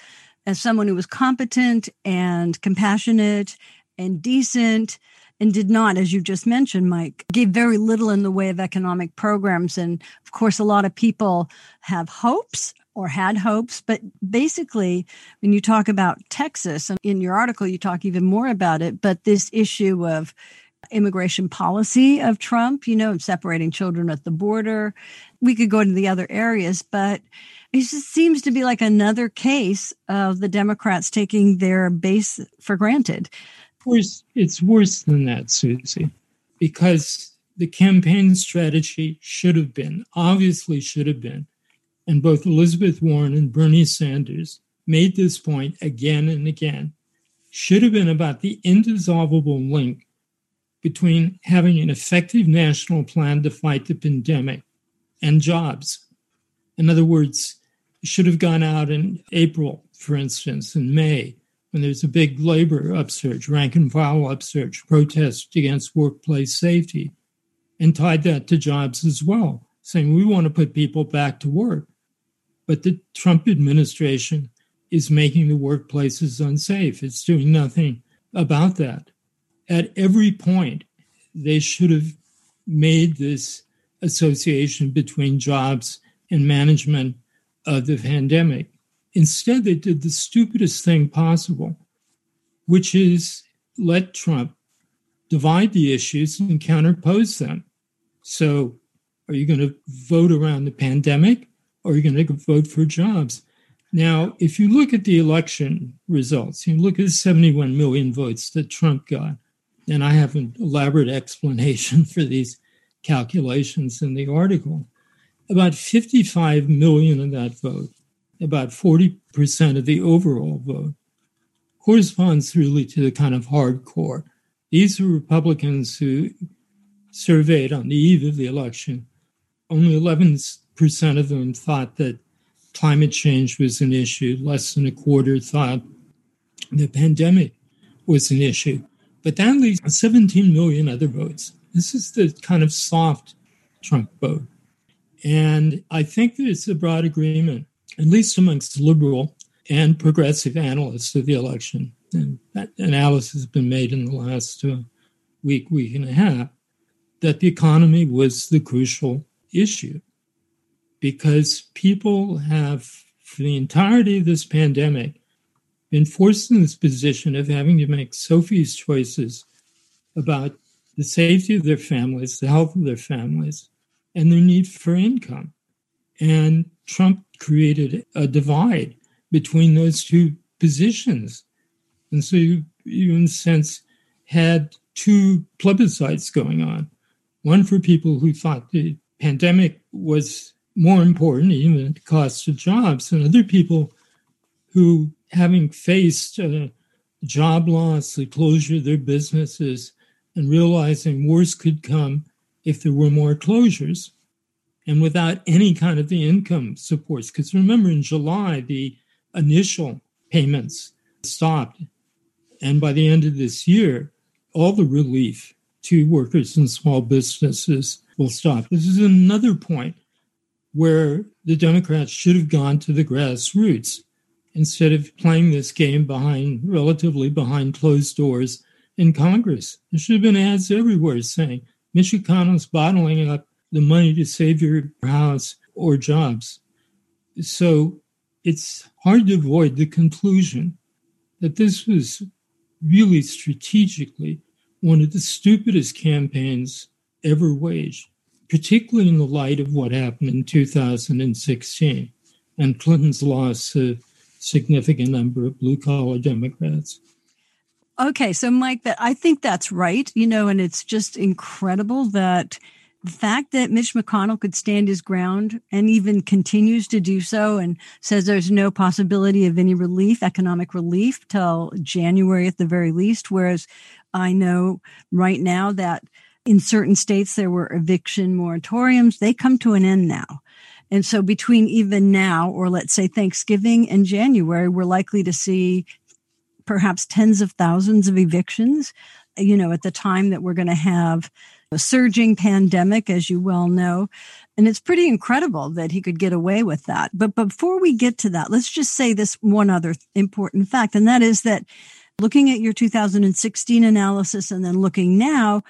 as someone who was competent and compassionate and decent and did not, as you just mentioned, Mike, gave very little in the way of economic programs. And of course, a lot of people have hopes or had hopes. But basically, when you talk about Texas, and in your article, you talk even more about it, but this issue of immigration policy of Trump, you know, separating children at the border. We could go into the other areas, but it just seems to be like another case of the Democrats taking their base for granted. Of course, it's worse than that, Suzi, because the campaign strategy should have been, obviously should have been, and both Elizabeth Warren and Bernie Sanders made this point again and again, should have been about the indissoluble link between having an effective national plan to fight the pandemic and jobs. In other words, should have gone out in April, for instance, in May, when there's a big labor upsurge, rank and file upsurge, protest against workplace safety, and tied that to jobs as well, saying we want to put people back to work. But the Trump administration is making the workplaces unsafe. It's doing nothing about that. At every point, they should have made this association between jobs and management of the pandemic. Instead, they did the stupidest thing possible, which is let Trump divide the issues and counterpose them. So, are you going to vote around the pandemic are you going to vote for jobs? Now, if you look at the election results, you look at the 71 million votes that Trump got, and I have an elaborate explanation (laughs) for these calculations in the article. About 55 million of that vote, about 40% of the overall vote, corresponds really to the kind of hardcore. These are Republicans who surveyed on the eve of the election. Only 11% of them thought that climate change was an issue. Less than a quarter thought the pandemic was an issue. But that leaves 17 million other votes. This is the kind of soft Trump vote. And I think there's a broad agreement, at least amongst liberal and progressive analysts of the election. And that analysis has been made in the last uh, week, week and a half, that the economy was the crucial issue because people have, for the entirety of this pandemic, been forced in this position of having to make Sophie's choices about the safety of their families, the health of their families, and their need for income. And Trump created a divide between those two positions. And so you, you in a sense, had two plebiscites going on one for people who thought the pandemic was more important, even at the cost of jobs, and other people who, having faced uh, job loss, the closure of their businesses, and realizing worse could come if there were more closures and without any kind of the income supports. Because remember, in July, the initial payments stopped. And by the end of this year, all the relief to workers and small businesses will stop. This is another point where the Democrats should have gone to the grassroots instead of playing this game behind relatively behind closed doors in Congress. There should have been ads everywhere saying McConnell's bottling up the money to save your house or jobs. So it's hard to avoid the conclusion that this was really strategically one of the stupidest campaigns ever waged particularly in the light of what happened in 2016 and Clinton's loss of significant number of blue collar Democrats. Okay, so Mike, that I think that's right. You know, and it's just incredible that the fact that Mitch McConnell could stand his ground and even continues to do so and says there's no possibility of any relief, economic relief till January at the very least. Whereas I know right now that in certain states, there were eviction moratoriums. They come to an end now. And so between even now, or let's say Thanksgiving and January, we're likely to see perhaps tens of thousands of evictions, you know, at the time that we're going to have a surging pandemic, as you well know. And it's pretty incredible that he could get away with that. But before we get to that, let's just say this one other important fact, and that is that looking at your 2016 analysis and then looking now,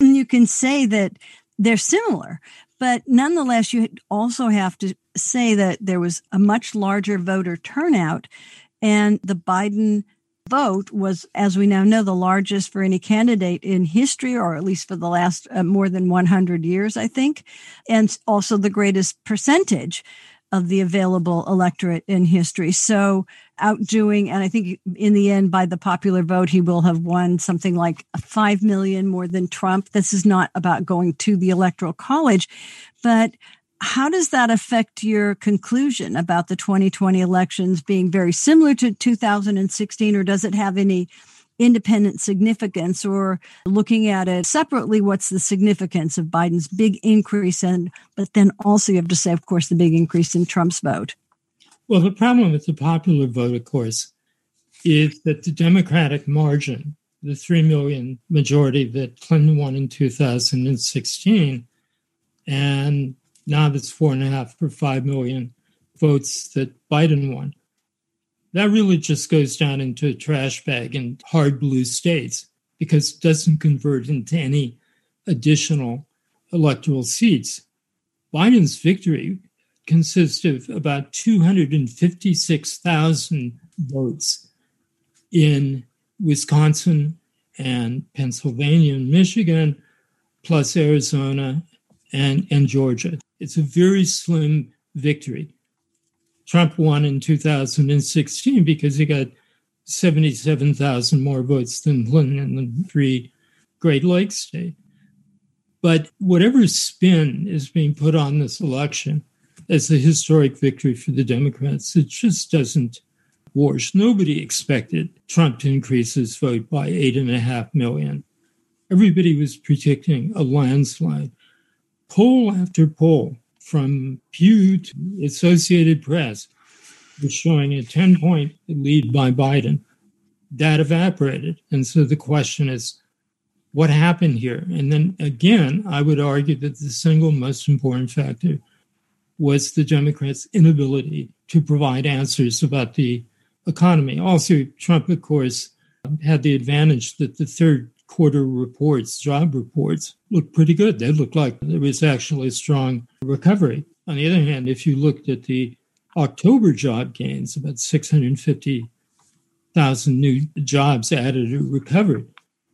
you can say that they're similar. But nonetheless, you also have to say that there was a much larger voter turnout and the Biden vote was, as we now know, the largest for any candidate in history, or at least for the last uh, more than 100 years, I think, and also the greatest percentage of the available electorate in history. So outdoing, and I think in the end, by the popular vote, he will have won something like 5 million more than Trump. This is not about going to the electoral college, but how does that affect your conclusion about the 2020 elections being very similar to 2016, or does it have any independent significance or looking at it separately what's the significance of biden's big increase and but then also you have to say of course the big increase in trump's vote. Well the problem with the popular vote of course is that the democratic margin the 3 million majority that clinton won in 2016 and now that's four and a half or five million votes that biden won that really just goes down into a trash bag in hard blue states because it doesn't convert into any additional electoral seats. Biden's victory consists of about 256,000 votes in Wisconsin and Pennsylvania and Michigan, plus Arizona and, and Georgia. It's a very slim victory. Trump won in 2016 because he got 77,000 more votes than Clinton in the three Great Lakes states. But whatever spin is being put on this election as a historic victory for the Democrats, it just doesn't wash. Nobody expected Trump to increase his vote by eight and a half million. Everybody was predicting a landslide. Poll after poll, from Pew to Associated Press, was showing a 10 point lead by Biden. That evaporated. And so the question is, what happened here? And then again, I would argue that the single most important factor was the Democrats' inability to provide answers about the economy. Also, Trump, of course, had the advantage that the third quarter reports, job reports, looked pretty good. They looked like there was actually a strong recovery. On the other hand, if you looked at the October job gains, about 650,000 new jobs added or recovered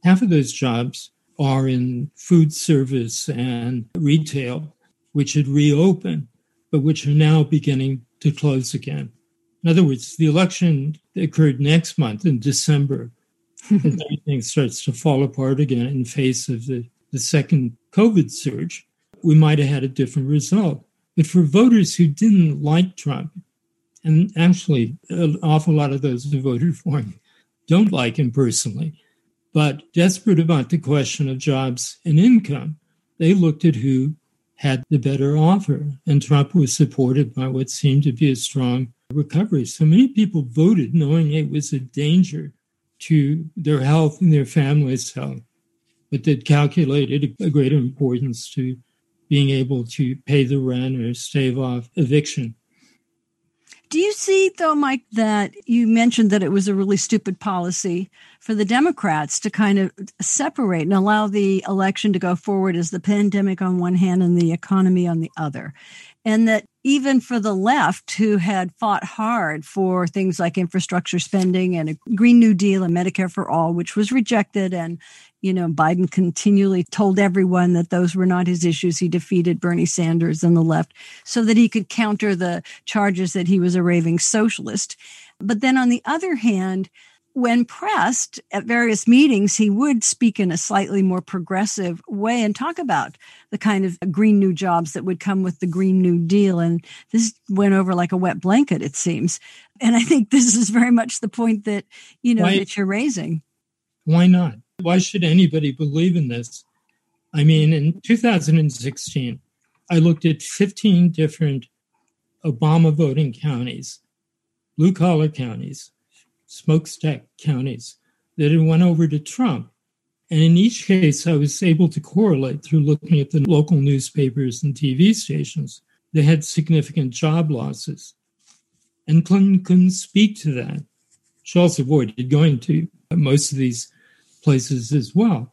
half of those jobs are in food service and retail, which had reopened, but which are now beginning to close again. In other words, the election occurred next month in December, everything starts to fall apart again in face of the, the second COVID surge. We might have had a different result. But for voters who didn't like Trump, and actually an awful lot of those who voted for him don't like him personally, but desperate about the question of jobs and income, they looked at who had the better offer. And Trump was supported by what seemed to be a strong recovery. So many people voted knowing it was a danger to their health and their family's health, but that calculated a greater importance to being able to pay the rent or stave off eviction. Do you see, though, Mike, that you mentioned that it was a really stupid policy for the Democrats to kind of separate and allow the election to go forward as the pandemic on one hand and the economy on the other? And that even for the left, who had fought hard for things like infrastructure spending and a Green New Deal and Medicare for All, which was rejected, and you know, Biden continually told everyone that those were not his issues. He defeated Bernie Sanders and the left so that he could counter the charges that he was a raving socialist. But then on the other hand, when pressed at various meetings, he would speak in a slightly more progressive way and talk about the kind of green new jobs that would come with the Green New Deal. And this went over like a wet blanket, it seems. And I think this is very much the point that, you know, why, that you're raising. Why not? Why should anybody believe in this? I mean, in 2016, I looked at 15 different Obama voting counties, blue collar counties, smokestack counties that had went over to Trump. And in each case, I was able to correlate through looking at the local newspapers and TV stations. They had significant job losses. And Clinton couldn't speak to that. She also avoided going to most of these places as well.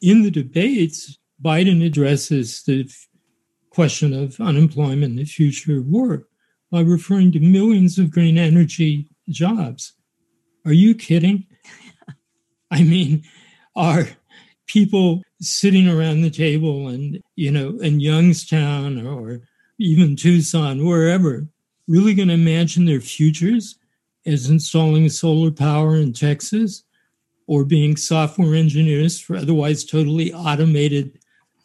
In the debates, Biden addresses the question of unemployment and the future of work by referring to millions of green energy jobs. Are you kidding? I mean, are people sitting around the table and, you know, in Youngstown or even Tucson, wherever, really going to imagine their futures as installing solar power in Texas or being software engineers for otherwise totally automated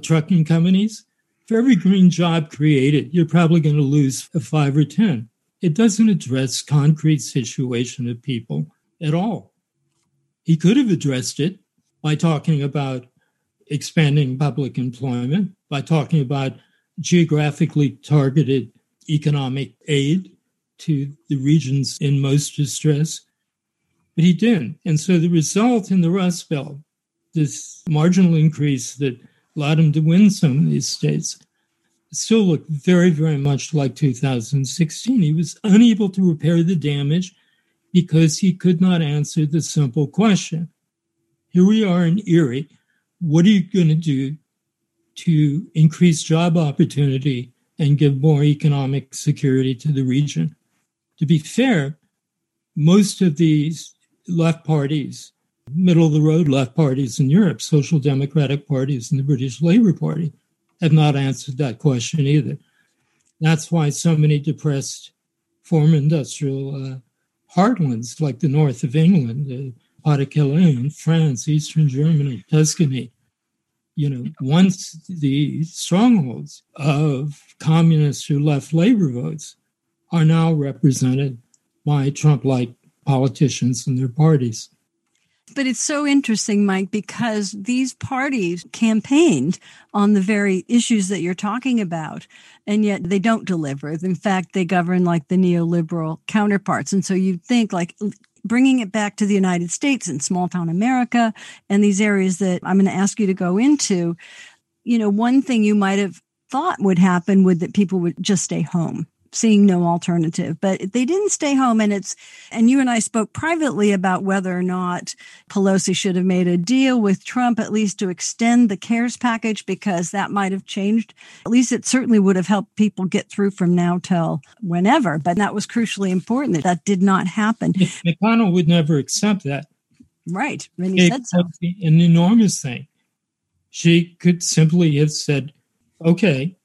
trucking companies. For every green job created, you're probably going to lose a five or 10. It doesn't address concrete situation of people at all. He could have addressed it by talking about expanding public employment, by talking about geographically targeted economic aid to the regions in most distress, but he didn't. And so the result in the Rust Belt, this marginal increase that allowed him to win some of these states, still looked very, very much like 2016. He was unable to repair the damage because he could not answer the simple question. Here we are in Erie. What are you going to do to increase job opportunity and give more economic security to the region? To be fair, most of these left parties, middle of the road left parties in Europe, social democratic parties and the British Labour Party, have not answered that question either. That's why so many depressed former industrial uh, heartlands like the north of England, the Pas-de-Calais France, eastern Germany, Tuscany, you know, once the strongholds of communists who left labor votes are now represented by Trump like politicians and their parties. But it's so interesting, Mike, because these parties campaigned on the very issues that you're talking about, and yet they don't deliver. In fact, they govern like the neoliberal counterparts. And so you'd think like bringing it back to the United States and small town America and these areas that I'm going to ask you to go into, you know, one thing you might have thought would happen would that people would just stay home seeing no alternative. But they didn't stay home. And it's, and you and I spoke privately about whether or not Pelosi should have made a deal with Trump, at least to extend the CARES package, because that might have changed. At least it certainly would have helped people get through from now till whenever. But that was crucially important that that did not happen. McConnell would never accept that. Right. And he said so. An enormous thing. She could simply have said, okay,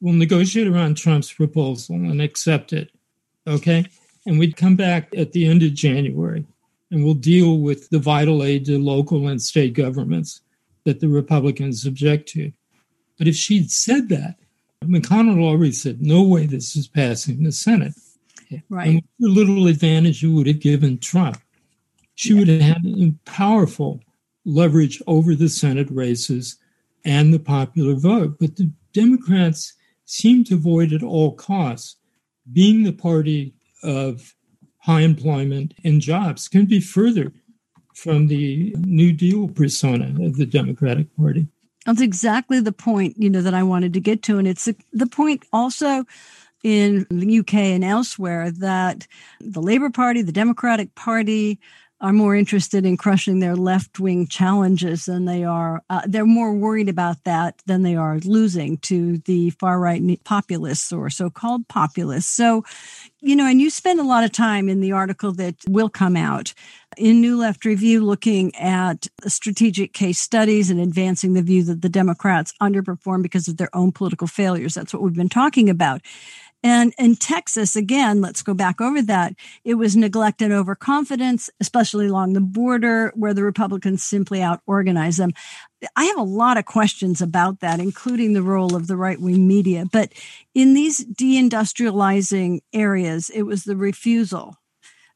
we'll negotiate around Trump's proposal and accept it. Okay. And we'd come back at the end of January and we'll deal with the vital aid to local and state governments that the Republicans object to. But if she'd said that, McConnell already said, no way this is passing the Senate. Right. And what little advantage it would have given Trump. She yeah. would have had powerful leverage over the Senate races and the popular vote. But the Democrats seem to avoid at all costs being the party of high employment and jobs can be further from the New Deal persona of the Democratic Party. That's exactly the point, you know, that I wanted to get to. And it's the point also in the UK and elsewhere that the Labour Party, the Democratic Party, are more interested in crushing their left wing challenges than they are. Uh, they're more worried about that than they are losing to the far right populists or so called populists. So, you know, and you spend a lot of time in the article that will come out in New Left Review looking at strategic case studies and advancing the view that the Democrats underperform because of their own political failures. That's what we've been talking about. And in Texas, again, let's go back over that. It was neglect and overconfidence, especially along the border where the Republicans simply out organize them. I have a lot of questions about that, including the role of the right wing media. But in these deindustrializing areas, it was the refusal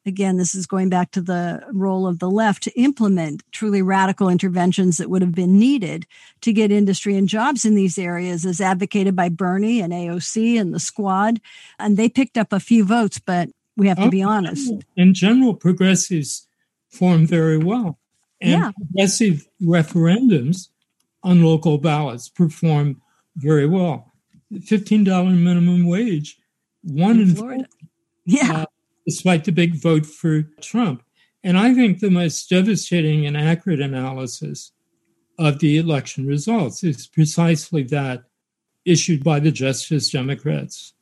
again, this is going back to the role of the left to implement truly radical interventions that would have been needed to get industry and jobs in these areas, as advocated by Bernie and AOC and the squad. And they picked up a few votes, but we have to be honest. In general, progressives form very well. And yeah. progressive referendums on local ballots perform very well. $15 minimum wage, one in, in Florida. Four, yeah. Uh, despite the big vote for Trump. And I think the most devastating and accurate analysis of the election results is precisely that issued by the Justice Democrats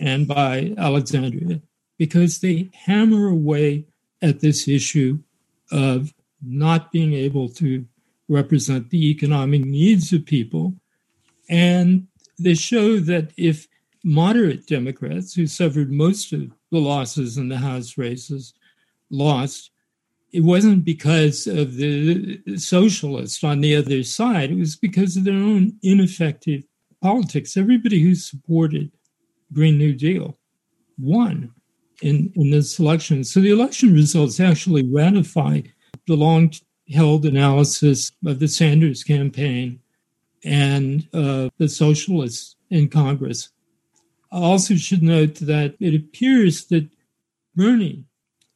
and by Alexandria, because they hammer away at this issue of not being able to represent the economic needs of people. And they show that if moderate Democrats, who suffered most of the losses in the House races lost, it wasn't because of the socialists on the other side. It was because of their own ineffective politics. Everybody who supported Green New Deal won in, in this election. So the election results actually ratify the long held analysis of the Sanders campaign and uh, the socialists in Congress I also should note that it appears that Bernie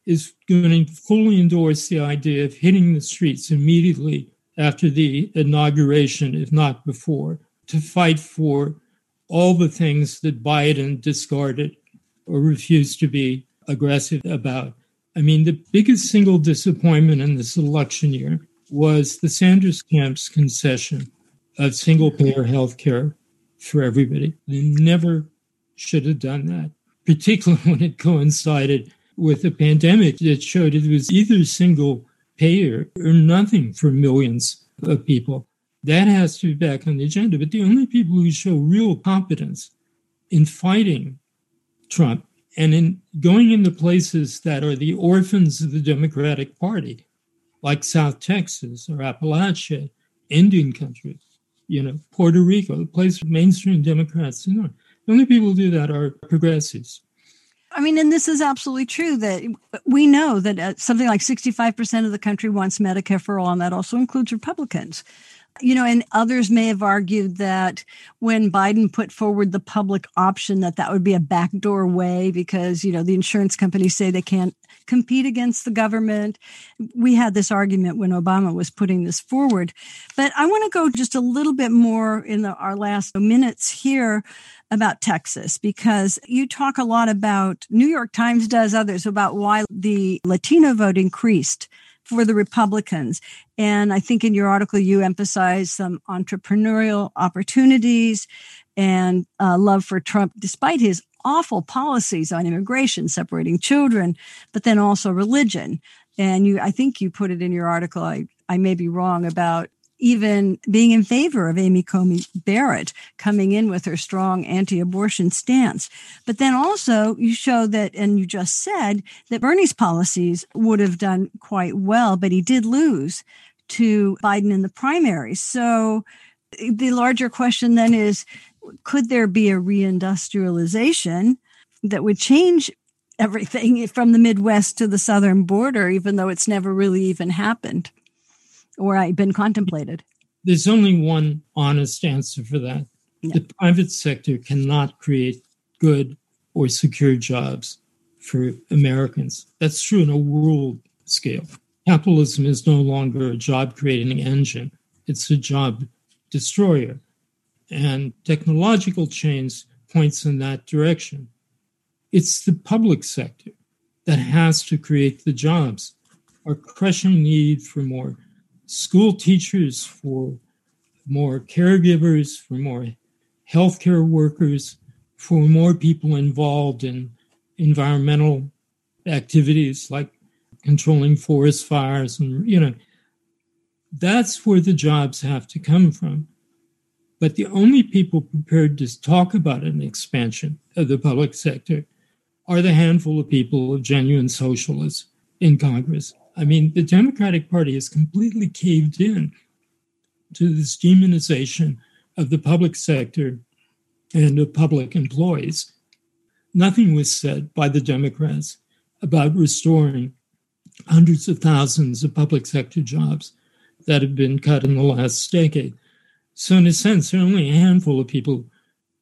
is going to fully endorse the idea of hitting the streets immediately after the inauguration, if not before, to fight for all the things that Biden discarded or refused to be aggressive about. I mean, the biggest single disappointment in this election year was the Sanders camp's concession of single payer health care for everybody. They never should have done that, particularly (laughs) when it coincided with a pandemic that showed it was either single payer or nothing for millions of people. That has to be back on the agenda. But the only people who show real competence in fighting Trump and in going into places that are the orphans of the Democratic Party, like South Texas or Appalachia, Indian countries, you know, Puerto Rico, the place mainstream Democrats, know, the only people who do that are progressives. I mean, and this is absolutely true that we know that uh, something like 65% of the country wants Medicare for all, and that also includes Republicans. You know, and others may have argued that when Biden put forward the public option, that that would be a backdoor way because, you know, the insurance companies say they can't compete against the government. We had this argument when Obama was putting this forward. But I want to go just a little bit more in the, our last minutes here about Texas because you talk a lot about New York Times does others about why the Latino vote increased for the Republicans. And I think in your article, you emphasize some entrepreneurial opportunities and uh, love for Trump, despite his awful policies on immigration, separating children, but then also religion. And you, I think you put it in your article. I, I may be wrong about even being in favor of Amy Coney Barrett coming in with her strong anti abortion stance. But then also you show that, and you just said that Bernie's policies would have done quite well, but he did lose to Biden in the primaries. So the larger question then is could there be a reindustrialization that would change everything from the Midwest to the southern border, even though it's never really even happened? Or I've been contemplated? There's only one honest answer for that. Yeah. The private sector cannot create good or secure jobs for Americans. That's true in a world scale. Capitalism is no longer a job creating engine, it's a job destroyer. And technological change points in that direction. It's the public sector that has to create the jobs. Our crushing need for more school teachers, for more caregivers, for more healthcare workers, for more people involved in environmental activities like controlling forest fires and you know that's where the jobs have to come from. But the only people prepared to talk about an expansion of the public sector are the handful of people of genuine socialists in congress I mean, the Democratic Party has completely caved in to this demonization of the public sector and of public employees. Nothing was said by the Democrats about restoring hundreds of thousands of public sector jobs that have been cut in the last decade. So, in a sense, there are only a handful of people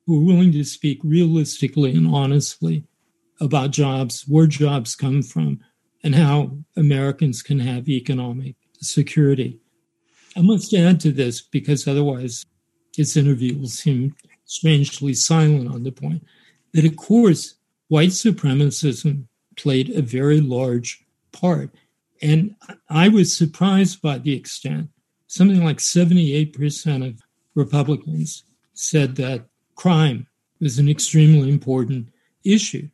who are willing to speak realistically and honestly about jobs, where jobs come from, and how Americans can have economic security. I must add to this because otherwise this interview will seem strangely silent on the point that, of course, white supremacism played a very large part. And I was surprised by the extent, something like 78% of Republicans said that crime was an extremely important issue.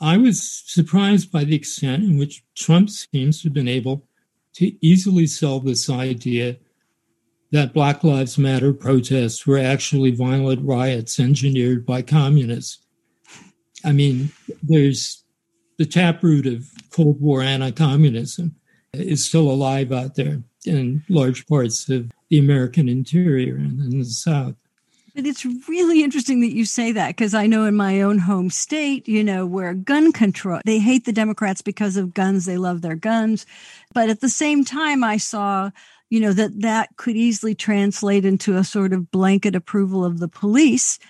I was surprised by the extent in which Trump seems to have been able to easily sell this idea that Black Lives Matter protests were actually violent riots engineered by communists. I mean, there's the taproot of Cold War anti communism is still alive out there in large parts of the American interior and in the South. But it's really interesting that you say that because I know in my own home state, you know, where gun control, they hate the Democrats because of guns. They love their guns. But at the same time, I saw, you know, that that could easily translate into a sort of blanket approval of the police.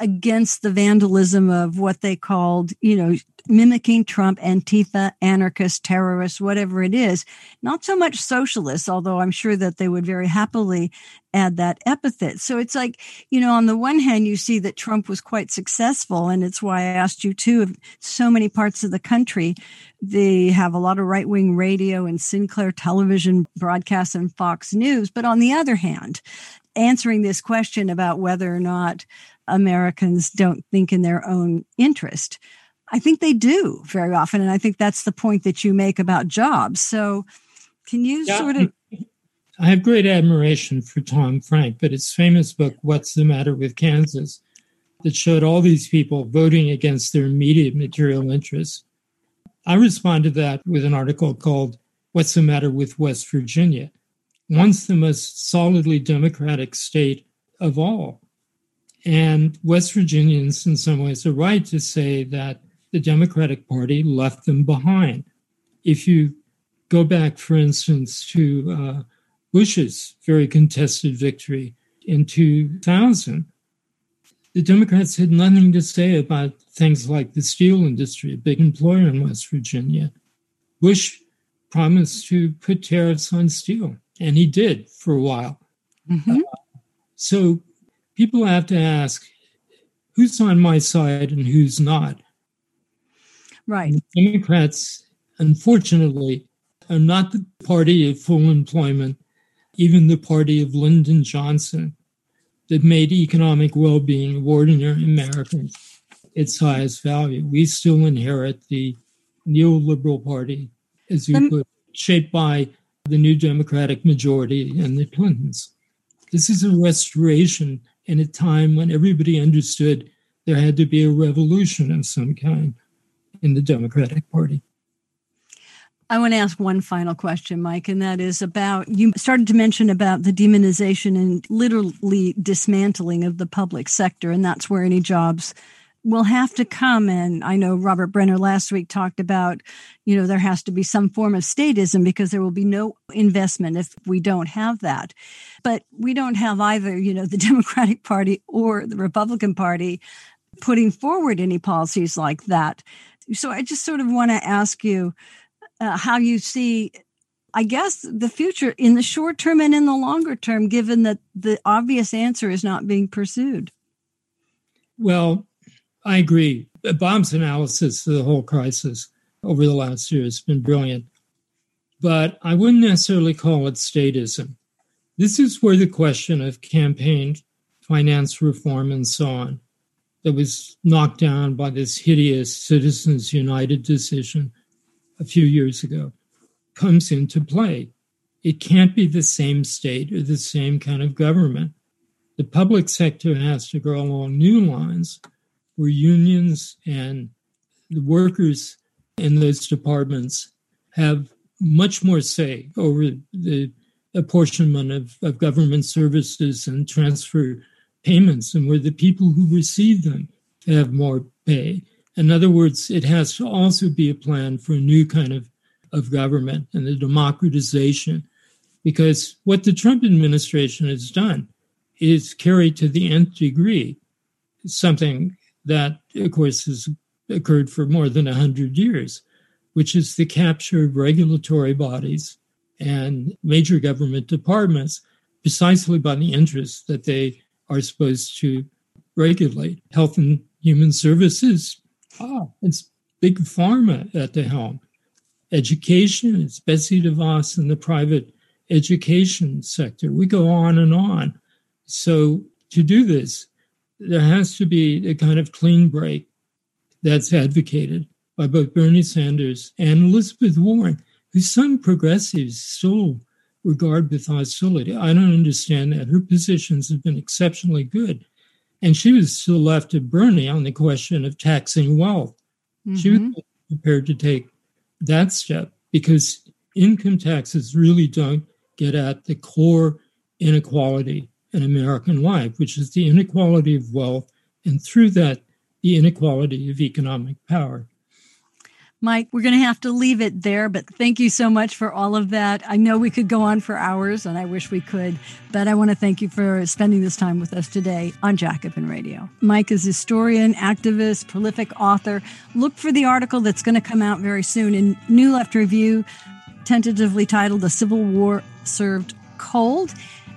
Against the vandalism of what they called, you know, mimicking Trump, Antifa, anarchists, terrorists, whatever it is. Not so much socialists, although I'm sure that they would very happily add that epithet. So it's like, you know, on the one hand, you see that Trump was quite successful. And it's why I asked you too, of so many parts of the country, they have a lot of right wing radio and Sinclair television broadcasts and Fox News. But on the other hand, answering this question about whether or not Americans don't think in their own interest. I think they do very often. And I think that's the point that you make about jobs. So, can you yeah, sort of. I have great admiration for Tom Frank, but his famous book, What's the Matter with Kansas, that showed all these people voting against their immediate material interests. I responded to that with an article called What's the Matter with West Virginia? Once the most solidly Democratic state of all. And West Virginians, in some ways, are right to say that the Democratic Party left them behind. If you go back, for instance, to uh, Bush's very contested victory in 2000, the Democrats had nothing to say about things like the steel industry, a big employer in West Virginia. Bush promised to put tariffs on steel, and he did for a while. Mm-hmm. Uh, so people have to ask who's on my side and who's not. Right. Democrats, unfortunately, are not the party of full employment, even the party of Lyndon Johnson, that made economic well being of ordinary Americans its highest value. We still inherit the neoliberal party, as you um, put, shaped by the new Democratic majority and the Clintons. This is a restoration in a time when everybody understood there had to be a revolution of some kind in the Democratic Party. I want to ask one final question, Mike, and that is about you started to mention about the demonization and literally dismantling of the public sector, and that's where any jobs will have to come. And I know Robert Brenner last week talked about, you know, there has to be some form of statism because there will be no investment if we don't have that. But we don't have either, you know, the (laughs) Democratic Party or the Republican Party putting forward any policies like that. So I just sort of want to ask you uh, how you see I guess the future in the short term and in the longer term, given that the obvious answer is not being pursued? Well, I agree. Bob's analysis of the whole crisis over the last year has been brilliant. But I wouldn't necessarily call it statism. This is where the question of campaign finance reform and so on that was knocked down by this hideous Citizens United decision a few years ago comes into play. It can't be the same state or the same kind of government. The public sector has to go along new lines where unions and the workers in those departments have much more say over the apportionment of, of government services and transfer payments and where the people who receive them have more pay. In other words, it has to also be a plan for a new kind of, of government and the democratization. Because what the Trump administration has done is carried to the nth degree something that, of course, has occurred for more than 100 years, which is the capture of regulatory bodies and major government departments precisely by the interests that they are supposed to regulate. Health and Human Services, ah, it's big pharma at the helm. Education, it's Betsy DeVos and the private education sector. We go on and on. So to do this, there has to be a kind of clean break that's advocated by both Bernie Sanders and Elizabeth Warren, some progressives still regard with hostility. I don't understand that. Her positions have been exceptionally good. And she was still left to Bernie on the question of taxing wealth. Mm-hmm. She was mm-hmm. prepared to take that step because income taxes really don't get at the core inequality in American life, which is the inequality of wealth, and through that, the inequality of economic power. Mike, we're going to have to leave it there, but thank you so much for all of that. I know we could go on for hours, and I wish we could, but I want to thank you for spending this time with us today on Jacobin Radio. Mike is historian, activist, prolific author. Look for the article that's going to come out very soon in New Left Review, tentatively titled The Civil War Served Cold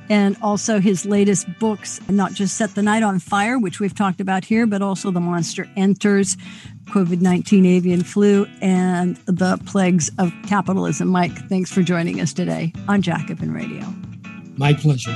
and also his latest books, not just Set the Night on Fire, which we've talked about here, but also The Monster Enters, COVID 19 avian flu, and the plagues of capitalism. Mike, thanks for joining us today on Jacobin Radio. My pleasure.